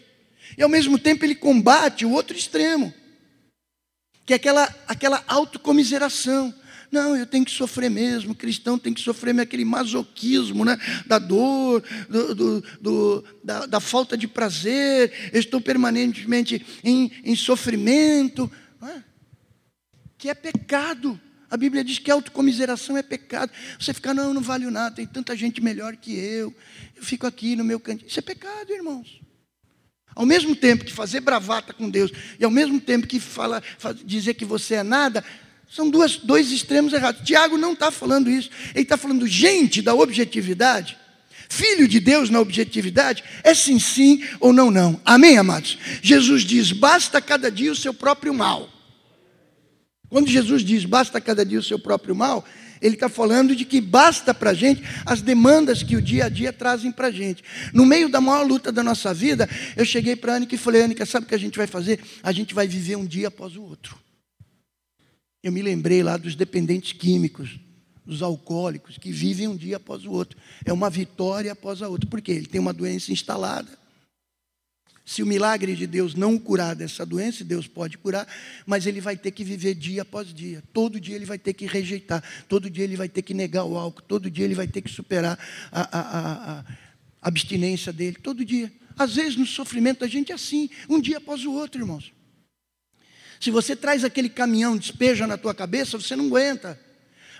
E ao mesmo tempo ele combate o outro extremo, que é aquela, aquela autocomiseração. Não, eu tenho que sofrer mesmo, o cristão tem que sofrer mesmo, aquele masoquismo né? da dor, do, do, do da, da, falta de prazer, eu estou permanentemente em, em sofrimento que é pecado. A Bíblia diz que autocomiseração é pecado. Você fica, não, eu não valho nada, tem tanta gente melhor que eu. Eu fico aqui no meu cantinho. Isso é pecado, irmãos. Ao mesmo tempo que fazer bravata com Deus, e ao mesmo tempo que fala, dizer que você é nada, são duas, dois extremos errados. Tiago não está falando isso. Ele está falando gente da objetividade. Filho de Deus na objetividade é sim, sim ou não, não. Amém, amados? Jesus diz: basta cada dia o seu próprio mal. Quando Jesus diz basta cada dia o seu próprio mal, ele está falando de que basta para a gente as demandas que o dia a dia trazem para a gente. No meio da maior luta da nossa vida, eu cheguei para a Anica e falei: Anica, sabe o que a gente vai fazer? A gente vai viver um dia após o outro. Eu me lembrei lá dos dependentes químicos, dos alcoólicos, que vivem um dia após o outro. É uma vitória após a outra. Por quê? Ele tem uma doença instalada. Se o milagre de Deus não curar dessa doença, Deus pode curar, mas ele vai ter que viver dia após dia. Todo dia ele vai ter que rejeitar, todo dia ele vai ter que negar o álcool, todo dia ele vai ter que superar a, a, a, a abstinência dele, todo dia. Às vezes no sofrimento a gente é assim, um dia após o outro, irmãos. Se você traz aquele caminhão, despeja na tua cabeça, você não aguenta.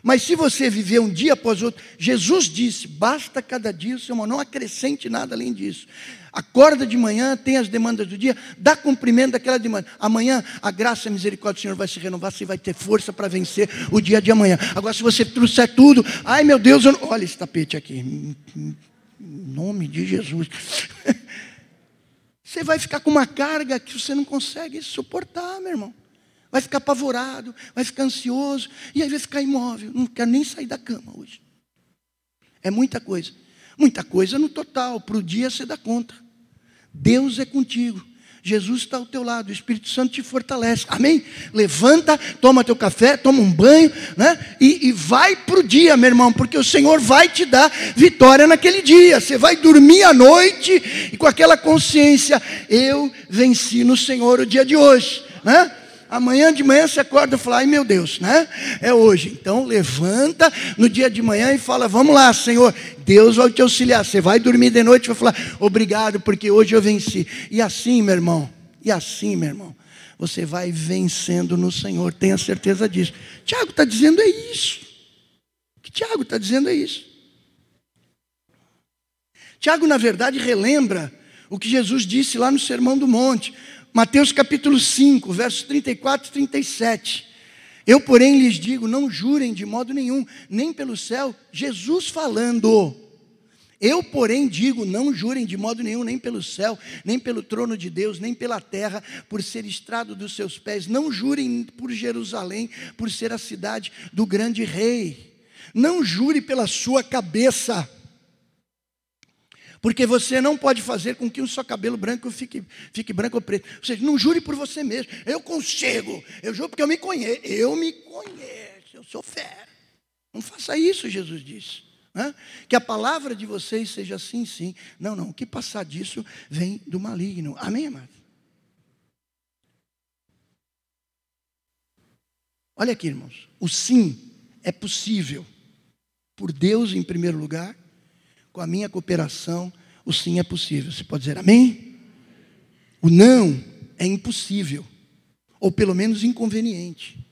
Mas se você viver um dia após outro, Jesus disse: basta cada dia o seu irmão, não acrescente nada além disso. Acorda de manhã, tem as demandas do dia, dá cumprimento daquela demanda. Amanhã a graça e a misericórdia do Senhor vai se renovar, você vai ter força para vencer o dia de amanhã. Agora, se você trouxer tudo, ai meu Deus, não... olha esse tapete aqui, em nome de Jesus. Você vai ficar com uma carga que você não consegue suportar, meu irmão vai ficar apavorado, vai ficar ansioso, e aí vai ficar imóvel. Não quer nem sair da cama hoje. É muita coisa. Muita coisa no total, para o dia você dá conta. Deus é contigo. Jesus está ao teu lado, o Espírito Santo te fortalece. Amém? Levanta, toma teu café, toma um banho, né? E, e vai para o dia, meu irmão, porque o Senhor vai te dar vitória naquele dia. Você vai dormir à noite e com aquela consciência, eu venci no Senhor o dia de hoje, né? Amanhã de manhã você acorda e fala, ai meu Deus, né? É hoje. Então levanta no dia de manhã e fala, vamos lá, Senhor, Deus vai te auxiliar. Você vai dormir de noite e vai falar, obrigado, porque hoje eu venci. E assim, meu irmão, e assim, meu irmão, você vai vencendo no Senhor, tenha certeza disso. Tiago está dizendo é isso. O que Tiago está dizendo é isso. Tiago, na verdade, relembra o que Jesus disse lá no Sermão do Monte. Mateus capítulo 5, versos 34 e 37. Eu, porém, lhes digo: não jurem de modo nenhum, nem pelo céu, Jesus falando. Eu, porém, digo: não jurem de modo nenhum, nem pelo céu, nem pelo trono de Deus, nem pela terra, por ser estrado dos seus pés. Não jurem por Jerusalém, por ser a cidade do grande rei. Não jure pela sua cabeça. Porque você não pode fazer com que o seu cabelo branco fique, fique branco ou preto. Ou seja, não jure por você mesmo. Eu consigo. Eu juro porque eu me conheço. Eu me conheço. Eu sou fé. Não faça isso, Jesus disse. Que a palavra de vocês seja sim, sim. Não, não. O que passar disso vem do maligno. Amém, amado? Olha aqui, irmãos. O sim é possível. Por Deus em primeiro lugar com a minha cooperação, o sim é possível. Você pode dizer amém? O não é impossível, ou pelo menos inconveniente.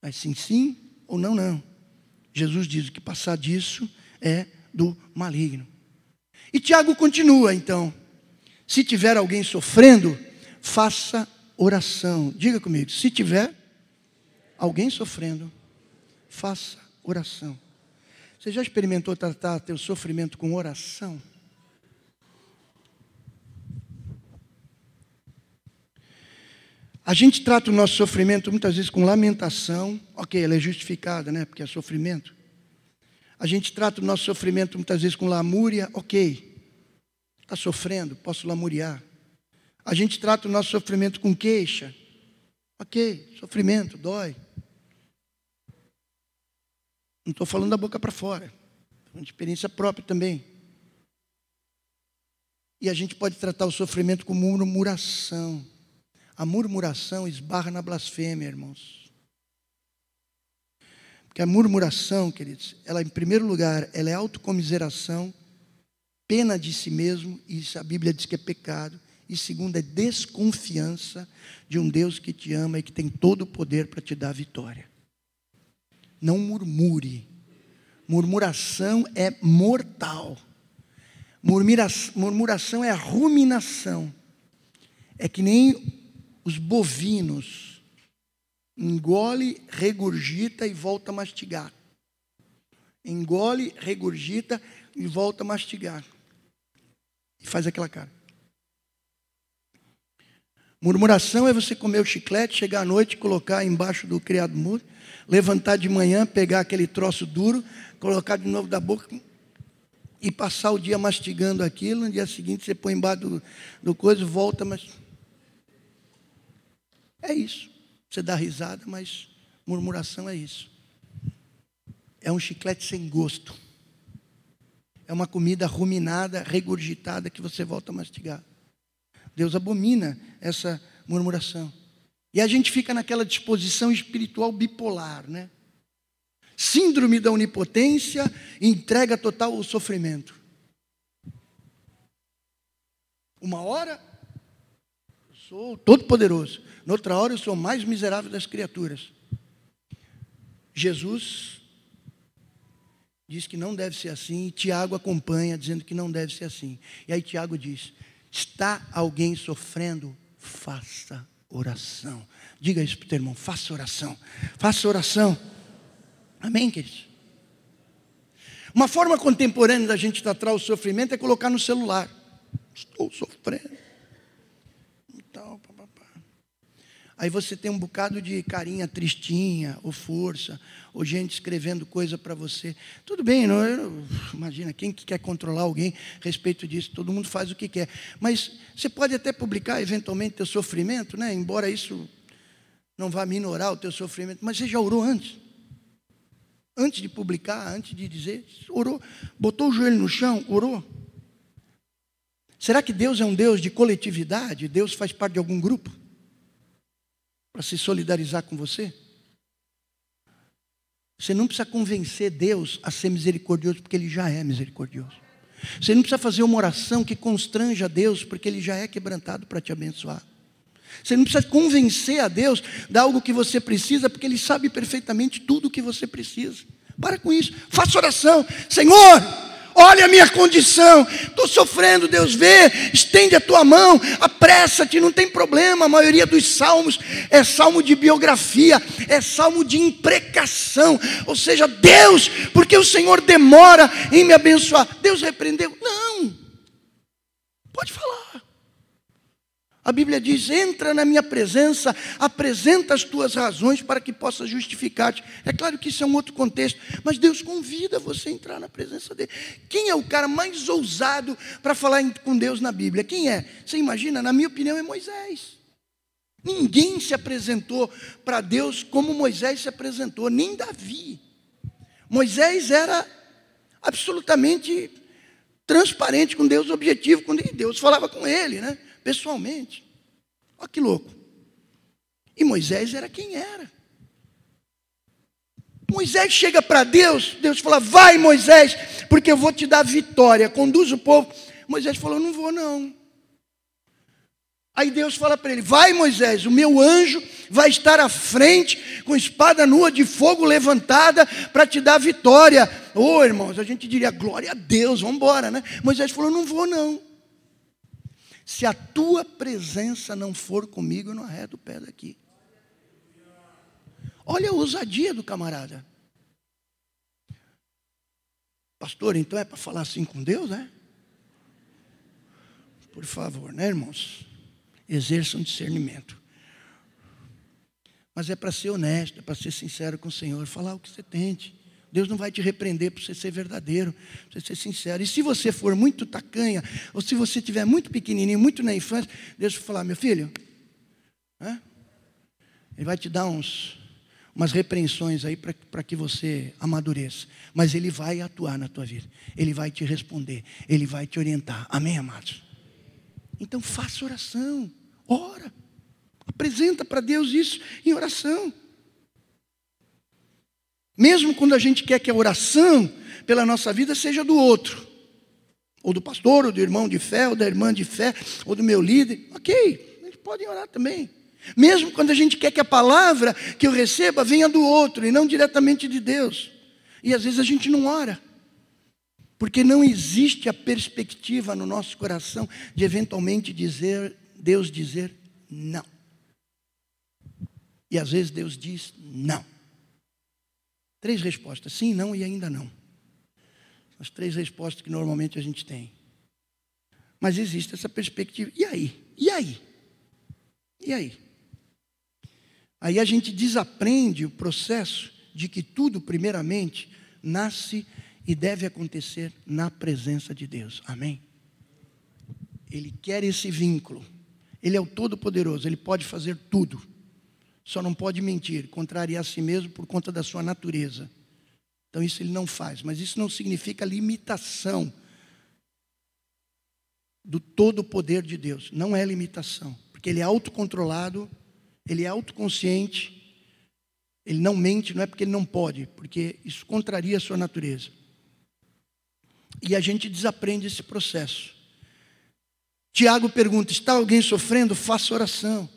Mas sim, sim, ou não, não. Jesus diz que passar disso é do maligno. E Tiago continua então: se tiver alguém sofrendo, faça oração. Diga comigo, se tiver alguém sofrendo, faça oração. Você já experimentou tratar teu sofrimento com oração? A gente trata o nosso sofrimento muitas vezes com lamentação, ok, ela é justificada, né? Porque é sofrimento. A gente trata o nosso sofrimento muitas vezes com lamúria, ok, está sofrendo, posso lamuriar. A gente trata o nosso sofrimento com queixa, ok, sofrimento, dói. Não estou falando da boca para fora. Falando de experiência própria também. E a gente pode tratar o sofrimento como murmuração. A murmuração esbarra na blasfêmia, irmãos. Porque a murmuração, queridos, ela em primeiro lugar, ela é autocomiseração, pena de si mesmo, e isso a Bíblia diz que é pecado. E segundo é desconfiança de um Deus que te ama e que tem todo o poder para te dar vitória. Não murmure. Murmuração é mortal. Murmuração é ruminação. É que nem os bovinos. Engole, regurgita e volta a mastigar. Engole, regurgita e volta a mastigar. E faz aquela cara. Murmuração é você comer o chiclete, chegar à noite, colocar embaixo do criado mudo levantar de manhã, pegar aquele troço duro, colocar de novo da boca e passar o dia mastigando aquilo. No dia seguinte você põe embaixo do, do coisa, volta, mas. É isso. Você dá risada, mas murmuração é isso. É um chiclete sem gosto. É uma comida ruminada, regurgitada que você volta a mastigar. Deus abomina essa murmuração. E a gente fica naquela disposição espiritual bipolar, né? Síndrome da onipotência, entrega total ao sofrimento. Uma hora eu sou todo poderoso, noutra hora eu sou mais miserável das criaturas. Jesus diz que não deve ser assim, e Tiago acompanha dizendo que não deve ser assim. E aí Tiago diz: está alguém sofrendo, faça oração. Diga isso para o teu irmão, faça oração. Faça oração. Amém, queridos? Uma forma contemporânea da gente tratar o sofrimento é colocar no celular. Estou sofrendo. Então, Aí você tem um bocado de carinha tristinha, ou força, ou gente escrevendo coisa para você. Tudo bem, não, eu, imagina, quem que quer controlar alguém a respeito disso? Todo mundo faz o que quer. Mas você pode até publicar eventualmente teu sofrimento, né? embora isso não vá minorar o teu sofrimento. Mas você já orou antes? Antes de publicar, antes de dizer, orou, botou o joelho no chão, orou. Será que Deus é um Deus de coletividade? Deus faz parte de algum grupo? Para se solidarizar com você? Você não precisa convencer Deus a ser misericordioso, porque Ele já é misericordioso. Você não precisa fazer uma oração que constranja Deus, porque Ele já é quebrantado para te abençoar. Você não precisa convencer a Deus de algo que você precisa, porque Ele sabe perfeitamente tudo o que você precisa. Para com isso, faça oração, Senhor, olha a minha condição, estou sofrendo, Deus vê, estende a tua mão, apressa-te, não tem problema. A maioria dos salmos é salmo de biografia, é salmo de imprecação, ou seja, Deus, porque o Senhor demora em me abençoar. Deus repreendeu? Não, pode falar. A Bíblia diz: entra na minha presença, apresenta as tuas razões para que possa justificar-te. É claro que isso é um outro contexto, mas Deus convida você a entrar na presença dele. Quem é o cara mais ousado para falar com Deus na Bíblia? Quem é? Você imagina? Na minha opinião, é Moisés. Ninguém se apresentou para Deus como Moisés se apresentou, nem Davi. Moisés era absolutamente transparente com Deus, objetivo Deus. Deus falava com ele, né? Pessoalmente. Olha que louco. E Moisés era quem era. Moisés chega para Deus, Deus fala: Vai, Moisés, porque eu vou te dar vitória. Conduz o povo. Moisés falou: Não vou, não. Aí Deus fala para ele: Vai, Moisés, o meu anjo vai estar à frente com espada nua de fogo levantada para te dar vitória. Ô oh, irmãos, a gente diria: Glória a Deus, vamos embora, né? Moisés falou: Não vou, não. Se a tua presença não for comigo, eu não arredo o pé daqui. Olha a ousadia do camarada. Pastor, então é para falar assim com Deus, é? Por favor, né, irmãos? Exerçam discernimento. Mas é para ser honesto, é para ser sincero com o Senhor, falar o que você tente. Deus não vai te repreender para você ser verdadeiro, para você ser sincero. E se você for muito tacanha, ou se você tiver muito pequenininho, muito na infância, Deus vai falar, meu filho, né? Ele vai te dar uns, umas repreensões aí para que você amadureça. Mas Ele vai atuar na tua vida. Ele vai te responder. Ele vai te orientar. Amém, amados? Então faça oração. Ora. Apresenta para Deus isso em oração. Mesmo quando a gente quer que a oração pela nossa vida seja do outro, ou do pastor, ou do irmão de fé, ou da irmã de fé, ou do meu líder, ok, eles podem orar também. Mesmo quando a gente quer que a palavra que eu receba venha do outro e não diretamente de Deus. E às vezes a gente não ora, porque não existe a perspectiva no nosso coração de eventualmente dizer, Deus dizer não. E às vezes Deus diz não. Três respostas: sim, não e ainda não. As três respostas que normalmente a gente tem. Mas existe essa perspectiva. E aí? E aí? E aí? Aí a gente desaprende o processo de que tudo, primeiramente, nasce e deve acontecer na presença de Deus. Amém? Ele quer esse vínculo. Ele é o Todo-Poderoso, ele pode fazer tudo só não pode mentir, contrariar a si mesmo por conta da sua natureza. Então isso ele não faz, mas isso não significa limitação do todo o poder de Deus. Não é limitação, porque ele é autocontrolado, ele é autoconsciente, ele não mente, não é porque ele não pode, porque isso contraria a sua natureza. E a gente desaprende esse processo. Tiago pergunta: está alguém sofrendo? Faça oração.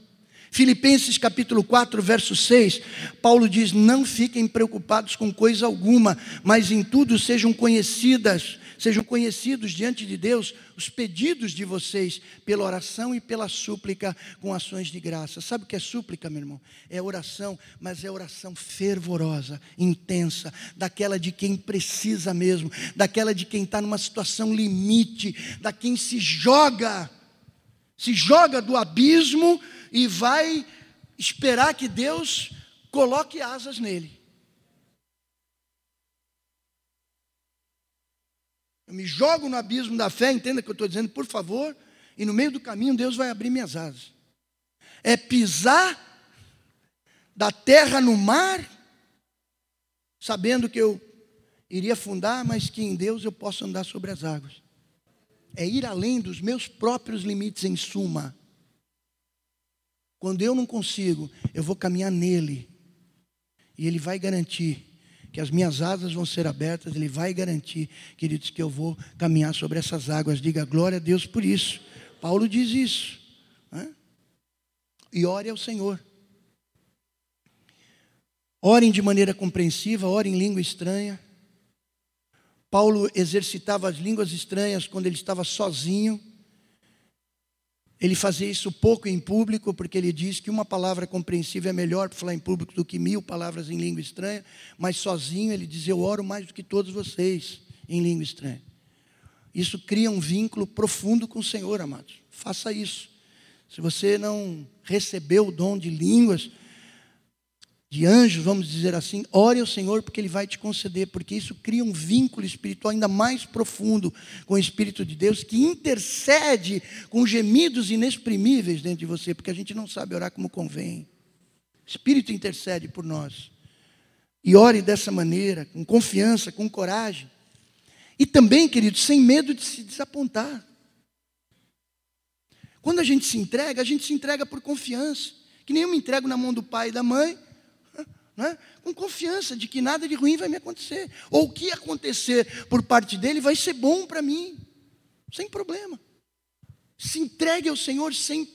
Filipenses capítulo 4, verso 6, Paulo diz: Não fiquem preocupados com coisa alguma, mas em tudo sejam conhecidas, sejam conhecidos diante de Deus os pedidos de vocês pela oração e pela súplica com ações de graça. Sabe o que é súplica, meu irmão? É oração, mas é oração fervorosa, intensa, daquela de quem precisa mesmo, daquela de quem está numa situação limite, da quem se joga, se joga do abismo e vai esperar que Deus coloque asas nele. Eu me jogo no abismo da fé, entenda o que eu estou dizendo, por favor, e no meio do caminho Deus vai abrir minhas asas. É pisar da terra no mar, sabendo que eu iria afundar, mas que em Deus eu posso andar sobre as águas. É ir além dos meus próprios limites, em suma. Quando eu não consigo, eu vou caminhar nele. E ele vai garantir que as minhas asas vão ser abertas, ele vai garantir, queridos, que eu vou caminhar sobre essas águas. Diga glória a Deus por isso. Paulo diz isso. Né? E ore ao Senhor. Orem de maneira compreensiva, orem em língua estranha. Paulo exercitava as línguas estranhas quando ele estava sozinho. Ele fazia isso pouco em público, porque ele diz que uma palavra compreensível é melhor para falar em público do que mil palavras em língua estranha, mas sozinho ele diz: Eu oro mais do que todos vocês em língua estranha. Isso cria um vínculo profundo com o Senhor, amados. Faça isso. Se você não recebeu o dom de línguas, de anjos, vamos dizer assim, ore ao Senhor porque Ele vai te conceder, porque isso cria um vínculo espiritual ainda mais profundo com o Espírito de Deus, que intercede com gemidos inexprimíveis dentro de você, porque a gente não sabe orar como convém. O Espírito intercede por nós. E ore dessa maneira, com confiança, com coragem. E também, querido, sem medo de se desapontar. Quando a gente se entrega, a gente se entrega por confiança. Que nem eu me entrego na mão do pai e da mãe, né? com confiança de que nada de ruim vai me acontecer. Ou o que acontecer por parte dele vai ser bom para mim, sem problema. Se entregue ao Senhor sem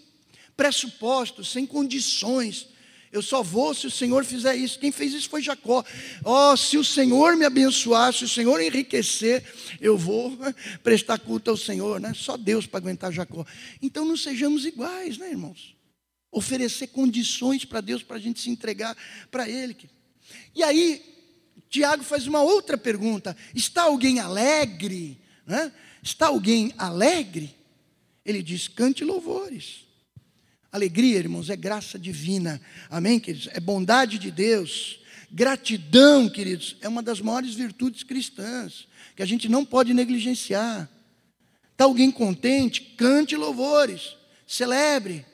pressupostos, sem condições. Eu só vou se o Senhor fizer isso. Quem fez isso foi Jacó. Oh, se o Senhor me abençoar, se o Senhor enriquecer, eu vou prestar culto ao Senhor, né? Só Deus para aguentar Jacó. Então não sejamos iguais, né, irmãos? Oferecer condições para Deus para a gente se entregar para Ele. E aí, Tiago faz uma outra pergunta: está alguém alegre? Né? Está alguém alegre? Ele diz: cante louvores. Alegria, irmãos, é graça divina. Amém, queridos? É bondade de Deus. Gratidão, queridos, é uma das maiores virtudes cristãs, que a gente não pode negligenciar. Está alguém contente? Cante louvores. Celebre.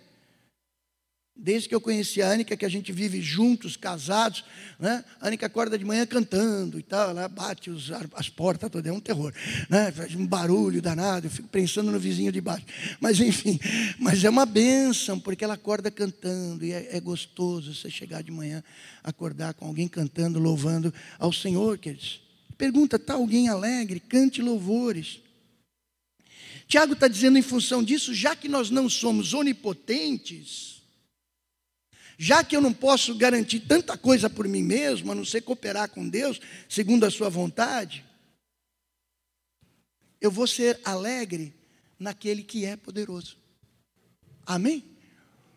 Desde que eu conheci a Ânica, que a gente vive juntos, casados, né? a Ânica acorda de manhã cantando e tal, ela bate os, as portas todas, é um terror, né? faz um barulho danado, eu fico pensando no vizinho de baixo. Mas enfim, mas é uma bênção, porque ela acorda cantando, e é, é gostoso você chegar de manhã, acordar com alguém cantando, louvando ao Senhor, queridos. Pergunta, está alguém alegre? Cante louvores. Tiago está dizendo em função disso, já que nós não somos onipotentes, já que eu não posso garantir tanta coisa por mim mesmo, a não ser cooperar com Deus, segundo a sua vontade, eu vou ser alegre naquele que é poderoso. Amém?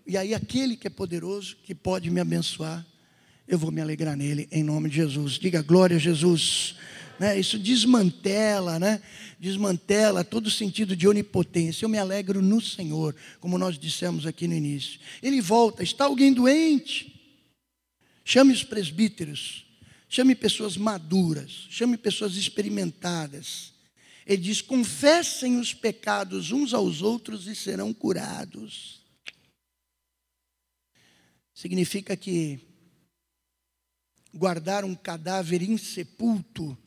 E aí, aquele que é poderoso, que pode me abençoar, eu vou me alegrar nele, em nome de Jesus. Diga glória a Jesus. Né? Isso desmantela, né? desmantela todo o sentido de onipotência. Eu me alegro no Senhor, como nós dissemos aqui no início. Ele volta, está alguém doente? Chame os presbíteros, chame pessoas maduras, chame pessoas experimentadas. Ele diz: confessem os pecados uns aos outros e serão curados. Significa que guardar um cadáver insepulto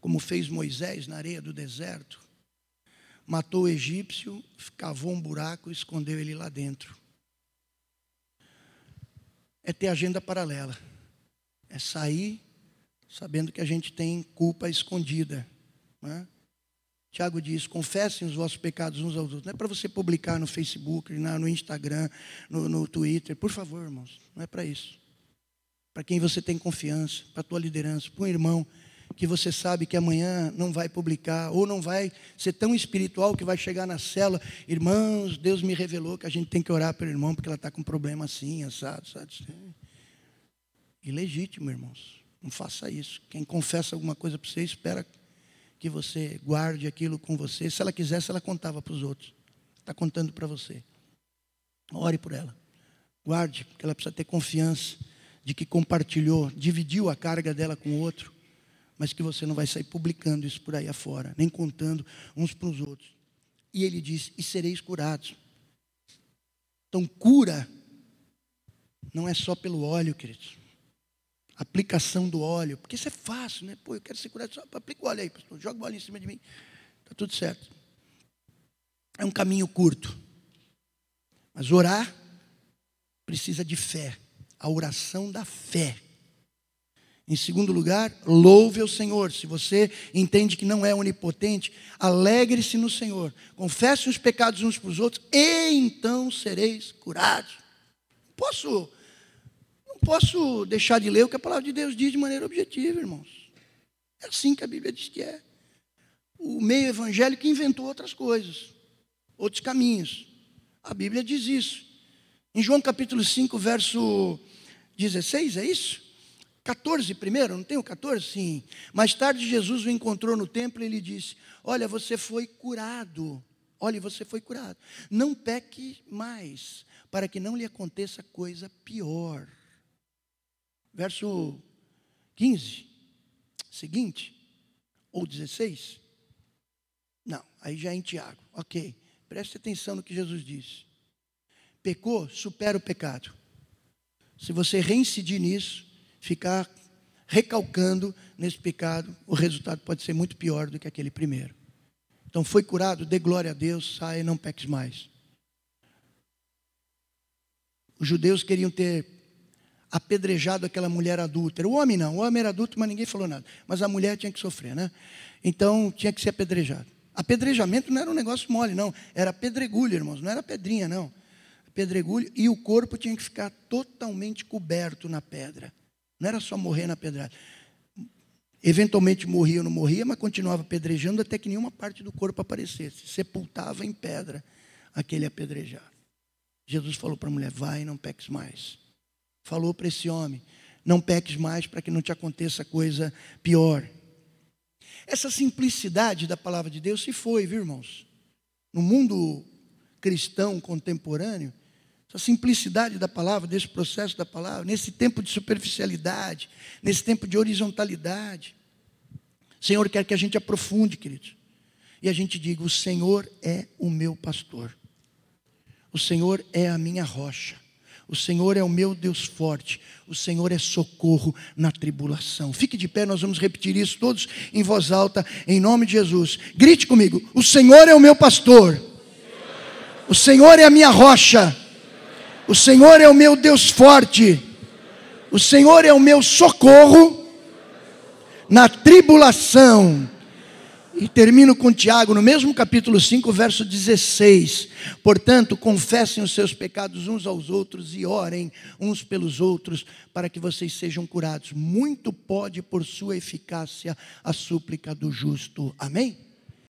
como fez Moisés na areia do deserto. Matou o egípcio, cavou um buraco e escondeu ele lá dentro. É ter agenda paralela. É sair sabendo que a gente tem culpa escondida. Né? Tiago diz: confessem os vossos pecados uns aos outros. Não é para você publicar no Facebook, no Instagram, no, no Twitter. Por favor, irmãos, não é para isso. Para quem você tem confiança, para a tua liderança, para um irmão que você sabe que amanhã não vai publicar, ou não vai ser tão espiritual que vai chegar na cela, irmãos, Deus me revelou que a gente tem que orar pelo irmão porque ela está com um problema assim, assado, sabe? Ilegítimo, irmãos. Não faça isso. Quem confessa alguma coisa para você, espera que você guarde aquilo com você. Se ela quisesse, ela contava para os outros. Está contando para você. Ore por ela. Guarde, porque ela precisa ter confiança de que compartilhou, dividiu a carga dela com o outro mas que você não vai sair publicando isso por aí afora, nem contando uns para os outros. E ele diz: E sereis curados. Então, cura não é só pelo óleo, queridos. Aplicação do óleo, porque isso é fácil, né? Pô, eu quero ser curado, só aplica o óleo aí, pastor. Joga o óleo em cima de mim. Está tudo certo. É um caminho curto. Mas orar precisa de fé. A oração da fé em segundo lugar, louve o Senhor. Se você entende que não é onipotente, alegre-se no Senhor. Confesse os pecados uns para os outros, e então sereis curados. Posso, não posso deixar de ler o que a palavra de Deus diz de maneira objetiva, irmãos. É assim que a Bíblia diz que é. O meio evangélico inventou outras coisas, outros caminhos. A Bíblia diz isso. Em João capítulo 5, verso 16, é isso? 14 primeiro, não tem o 14? Sim. Mais tarde Jesus o encontrou no templo e lhe disse: Olha, você foi curado. Olhe, você foi curado. Não peque mais, para que não lhe aconteça coisa pior. Verso 15, seguinte, ou 16. Não, aí já é em Tiago. Ok, preste atenção no que Jesus disse. Pecou, supera o pecado. Se você reincidir nisso, ficar recalcando nesse pecado, o resultado pode ser muito pior do que aquele primeiro. Então foi curado, dê glória a Deus, saia e não peques mais. Os judeus queriam ter apedrejado aquela mulher adulta. O homem não, o homem era adulto, mas ninguém falou nada. Mas a mulher tinha que sofrer, né? Então tinha que ser apedrejado. Apedrejamento não era um negócio mole, não. Era pedregulho, irmãos, não era pedrinha, não. Pedregulho e o corpo tinha que ficar totalmente coberto na pedra. Não era só morrer na pedrada. Eventualmente morria ou não morria, mas continuava apedrejando até que nenhuma parte do corpo aparecesse. Sepultava em pedra aquele apedrejado. Jesus falou para a mulher: Vai, não peques mais. Falou para esse homem: Não peques mais para que não te aconteça coisa pior. Essa simplicidade da palavra de Deus se foi, viu, irmãos? No mundo cristão contemporâneo, essa simplicidade da palavra, desse processo da palavra, nesse tempo de superficialidade, nesse tempo de horizontalidade. O Senhor quer que a gente aprofunde, queridos. E a gente diga: O Senhor é o meu pastor. O Senhor é a minha rocha. O Senhor é o meu Deus forte. O Senhor é socorro na tribulação. Fique de pé, nós vamos repetir isso todos em voz alta, em nome de Jesus. Grite comigo: O Senhor é o meu pastor. O Senhor é a minha rocha. O Senhor é o meu Deus forte. O Senhor é o meu socorro na tribulação. E termino com Tiago, no mesmo capítulo 5, verso 16. Portanto, confessem os seus pecados uns aos outros e orem uns pelos outros, para que vocês sejam curados. Muito pode, por sua eficácia, a súplica do justo. Amém?